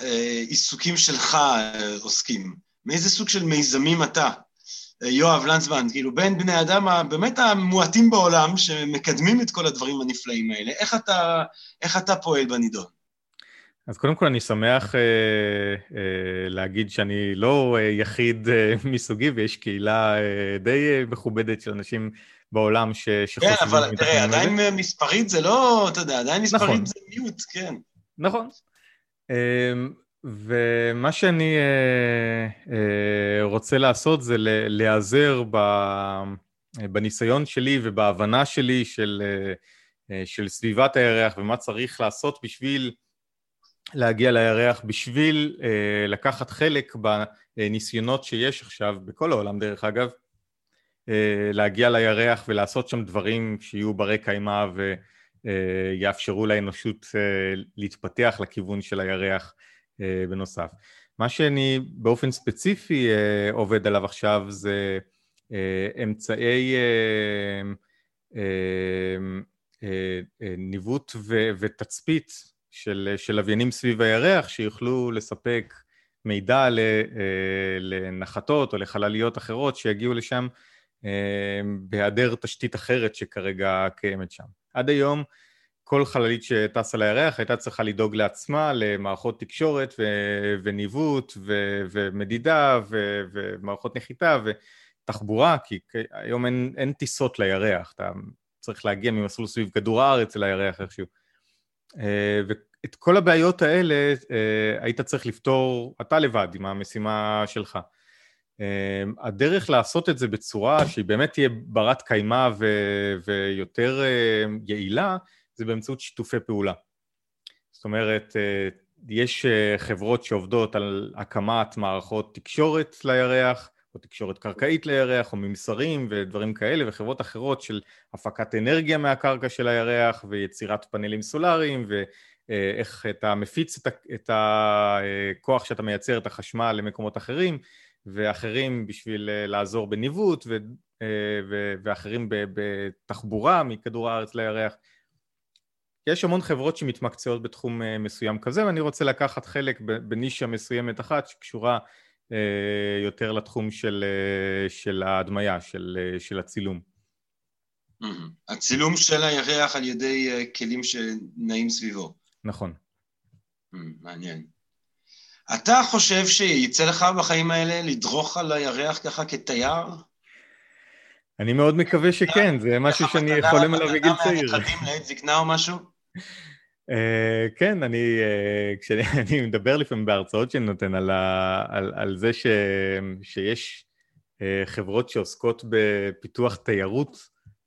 העיסוקים שלך אה, עוסקים? מאיזה סוג של מיזמים אתה, יואב לנצמן, כאילו בין בני אדם באמת המועטים בעולם שמקדמים את כל הדברים הנפלאים האלה, איך אתה, איך אתה פועל בנידון? אז קודם כל אני שמח אה, אה, להגיד שאני לא אה, יחיד אה, מסוגי ויש קהילה אה, די אה, מכובדת של אנשים בעולם ש, שחושבים... כן, אבל תראה, עדיין. מספרית זה לא, אתה יודע, עדיין מספרית נכון. זה מיוט, כן. נכון. אה, ומה שאני אה, אה, רוצה לעשות זה להיעזר בניסיון שלי ובהבנה שלי של, אה, של סביבת הירח ומה צריך לעשות בשביל להגיע לירח בשביל לקחת חלק בניסיונות שיש עכשיו, בכל העולם דרך אגב, להגיע לירח ולעשות שם דברים שיהיו ברי קיימא ויאפשרו אה, לאנושות אה, להתפתח לכיוון של הירח אה, בנוסף. מה שאני באופן ספציפי עובד עליו עכשיו זה אמצעי ניווט ותצפית של, של לוויינים סביב הירח שיוכלו לספק מידע לנחתות או לחלליות אחרות שיגיעו לשם בהיעדר תשתית אחרת שכרגע קיימת שם. עד היום כל חללית שטסה לירח הייתה צריכה לדאוג לעצמה למערכות תקשורת ו- וניווט ו- ומדידה ו- ומערכות נחיתה ותחבורה, כי היום אין, אין טיסות לירח, אתה צריך להגיע ממסלול סביב כדור הארץ לירח איכשהו. אה, ואת כל הבעיות האלה אה, היית צריך לפתור אתה לבד עם המשימה שלך. אה, הדרך לעשות את זה בצורה שהיא באמת תהיה ברת קיימא ו- ויותר יעילה, זה באמצעות שיתופי פעולה. זאת אומרת, יש חברות שעובדות על הקמת מערכות תקשורת לירח, או תקשורת קרקעית לירח, או ממסרים ודברים כאלה, וחברות אחרות של הפקת אנרגיה מהקרקע של הירח, ויצירת פאנלים סולאריים, ואיך אתה מפיץ את הכוח שאתה מייצר, את החשמל למקומות אחרים, ואחרים בשביל אה, לעזור בניווט, ו... אה, ואחרים בתחבורה מכדור הארץ לירח. יש המון חברות שמתמקצעות בתחום אה, מסוים כזה, ואני רוצה לקחת חלק בנישה מסוימת אחת שקשורה יותר לתחום של, של ההדמיה, של, של הצילום. הצילום של הירח על ידי כלים שנעים סביבו. נכון. מעניין. אתה חושב שיצא לך בחיים האלה לדרוך על הירח ככה כתייר? אני מאוד מקווה שכן, זה משהו שאני חולם עליו בגיל צעיר. נכדים לעת זקנה או משהו? Uh, כן, אני, uh, כשאני מדבר לפעמים בהרצאות שאני נותן על, ה, על, על זה שיש uh, חברות שעוסקות בפיתוח תיירות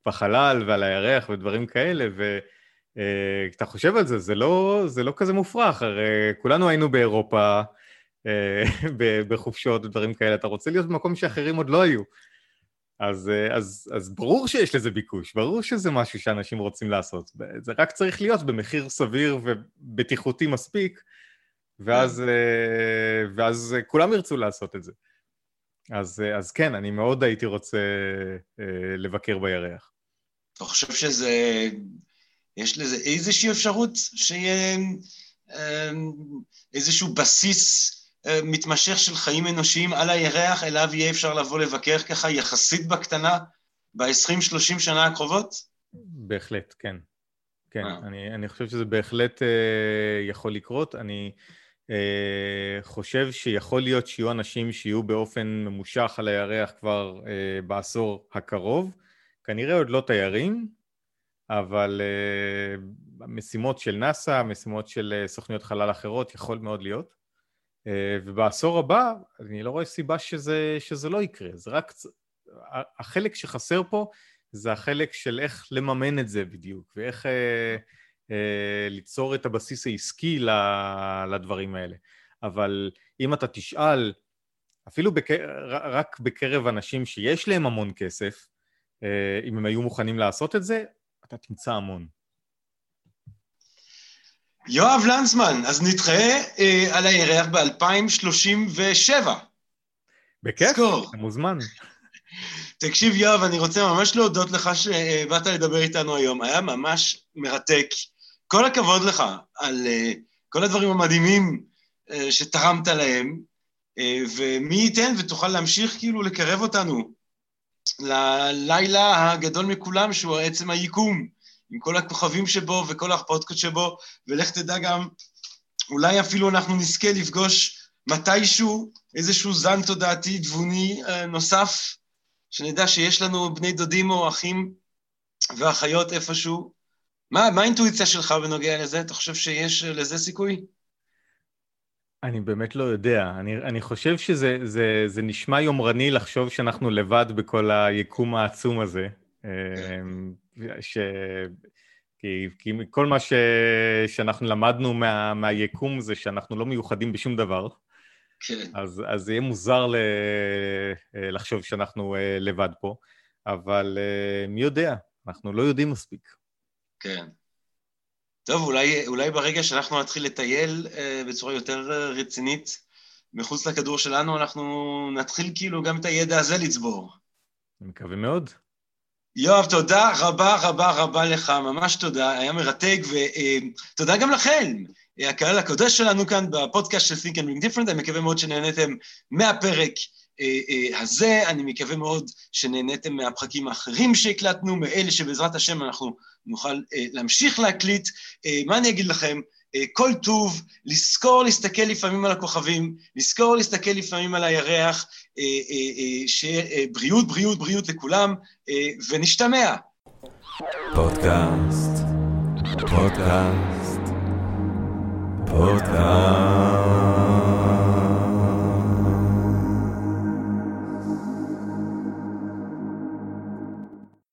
בחלל ועל הירח ודברים כאלה, וכשאתה uh, חושב על זה, זה לא, זה לא כזה מופרך, הרי כולנו היינו באירופה uh, בחופשות ודברים כאלה, אתה רוצה להיות במקום שאחרים עוד לא היו. אז, אה, אז, אז ברור שיש לזה ביקוש, ברור שזה משהו שאנשים רוצים לעשות. זה רק צריך להיות במחיר סביר ובטיחותי מספיק, ואז, כן. אה, ואז כולם ירצו לעשות את זה. אז, אה, אז כן, אני מאוד הייתי רוצה לבקר בירח. אתה חושב שזה... יש לזה איזושהי אפשרות שיהיה איזשהו בסיס אה, מתמשך של חיים אנושיים על הירח, אליו יהיה אפשר לבוא לבקר ככה יחסית בקטנה ב-20-30 שנה הקרובות? בהחלט, כן. כן, אה. אני, אני חושב שזה בהחלט אה, יכול לקרות. אני אה, חושב שיכול להיות שיהיו אנשים שיהיו באופן ממושך על הירח כבר אה, בעשור הקרוב. כנראה עוד לא תיירים, אבל אה, משימות של נאס"א, משימות של אה, סוכניות חלל אחרות, יכול מאוד להיות. אה, ובעשור הבא, אני לא רואה סיבה שזה, שזה לא יקרה. זה רק... החלק שחסר פה זה החלק של איך לממן את זה בדיוק, ואיך אה, אה, ליצור את הבסיס העסקי לדברים האלה. אבל אם אתה תשאל, אפילו בק... רק בקרב אנשים שיש להם המון כסף, אה, אם הם היו מוכנים לעשות את זה, אתה תמצא המון. יואב לנצמן, אז נתראה אה, על הירח ב-2037. בכיף, אתה מוזמן. תקשיב, יואב, אני רוצה ממש להודות לך שבאת לדבר איתנו היום. היה ממש מרתק. כל הכבוד לך על uh, כל הדברים המדהימים uh, שתרמת להם, uh, ומי ייתן ותוכל להמשיך כאילו לקרב אותנו ללילה הגדול מכולם, שהוא עצם היקום. עם כל הכוכבים שבו וכל הפודקאסט שבו, ולך תדע גם, אולי אפילו אנחנו נזכה לפגוש מתישהו איזשהו זן תודעתי תבוני אה, נוסף, שנדע שיש לנו בני דודים או אחים ואחיות איפשהו. מה, מה האינטואיציה שלך בנוגע לזה? אתה חושב שיש לזה סיכוי? אני באמת לא יודע. אני, אני חושב שזה זה, זה נשמע יומרני לחשוב שאנחנו לבד בכל היקום העצום הזה. אמ, ש... כי, כי כל מה ש... שאנחנו למדנו מה... מהיקום זה שאנחנו לא מיוחדים בשום דבר. כן. אז, אז זה יהיה מוזר ל... לחשוב שאנחנו אה, לבד פה, אבל אה, מי יודע, אנחנו לא יודעים מספיק. כן. טוב, אולי, אולי ברגע שאנחנו נתחיל לטייל אה, בצורה יותר רצינית מחוץ לכדור שלנו, אנחנו נתחיל כאילו גם את הידע הזה לצבור. אני מקווה מאוד. יואב, תודה רבה רבה רבה לך, ממש תודה, היה מרתק, ותודה גם לכם, הקהל הקודש שלנו כאן בפודקאסט של Think and Ring Different, אני מקווה מאוד שנהניתם מהפרק. אה, אה, הזה, אני מקווה מאוד שנהניתם מהפרקים האחרים שהקלטנו, מאלה שבעזרת השם אנחנו נוכל אה, להמשיך להקליט. מה אני אגיד לכם? כל טוב, לזכור להסתכל לפעמים על הכוכבים, לזכור להסתכל לפעמים על הירח, שבריאות, בריאות, בריאות לכולם, ונשתמע. פודקאסט, פודקאסט, פודקאסט.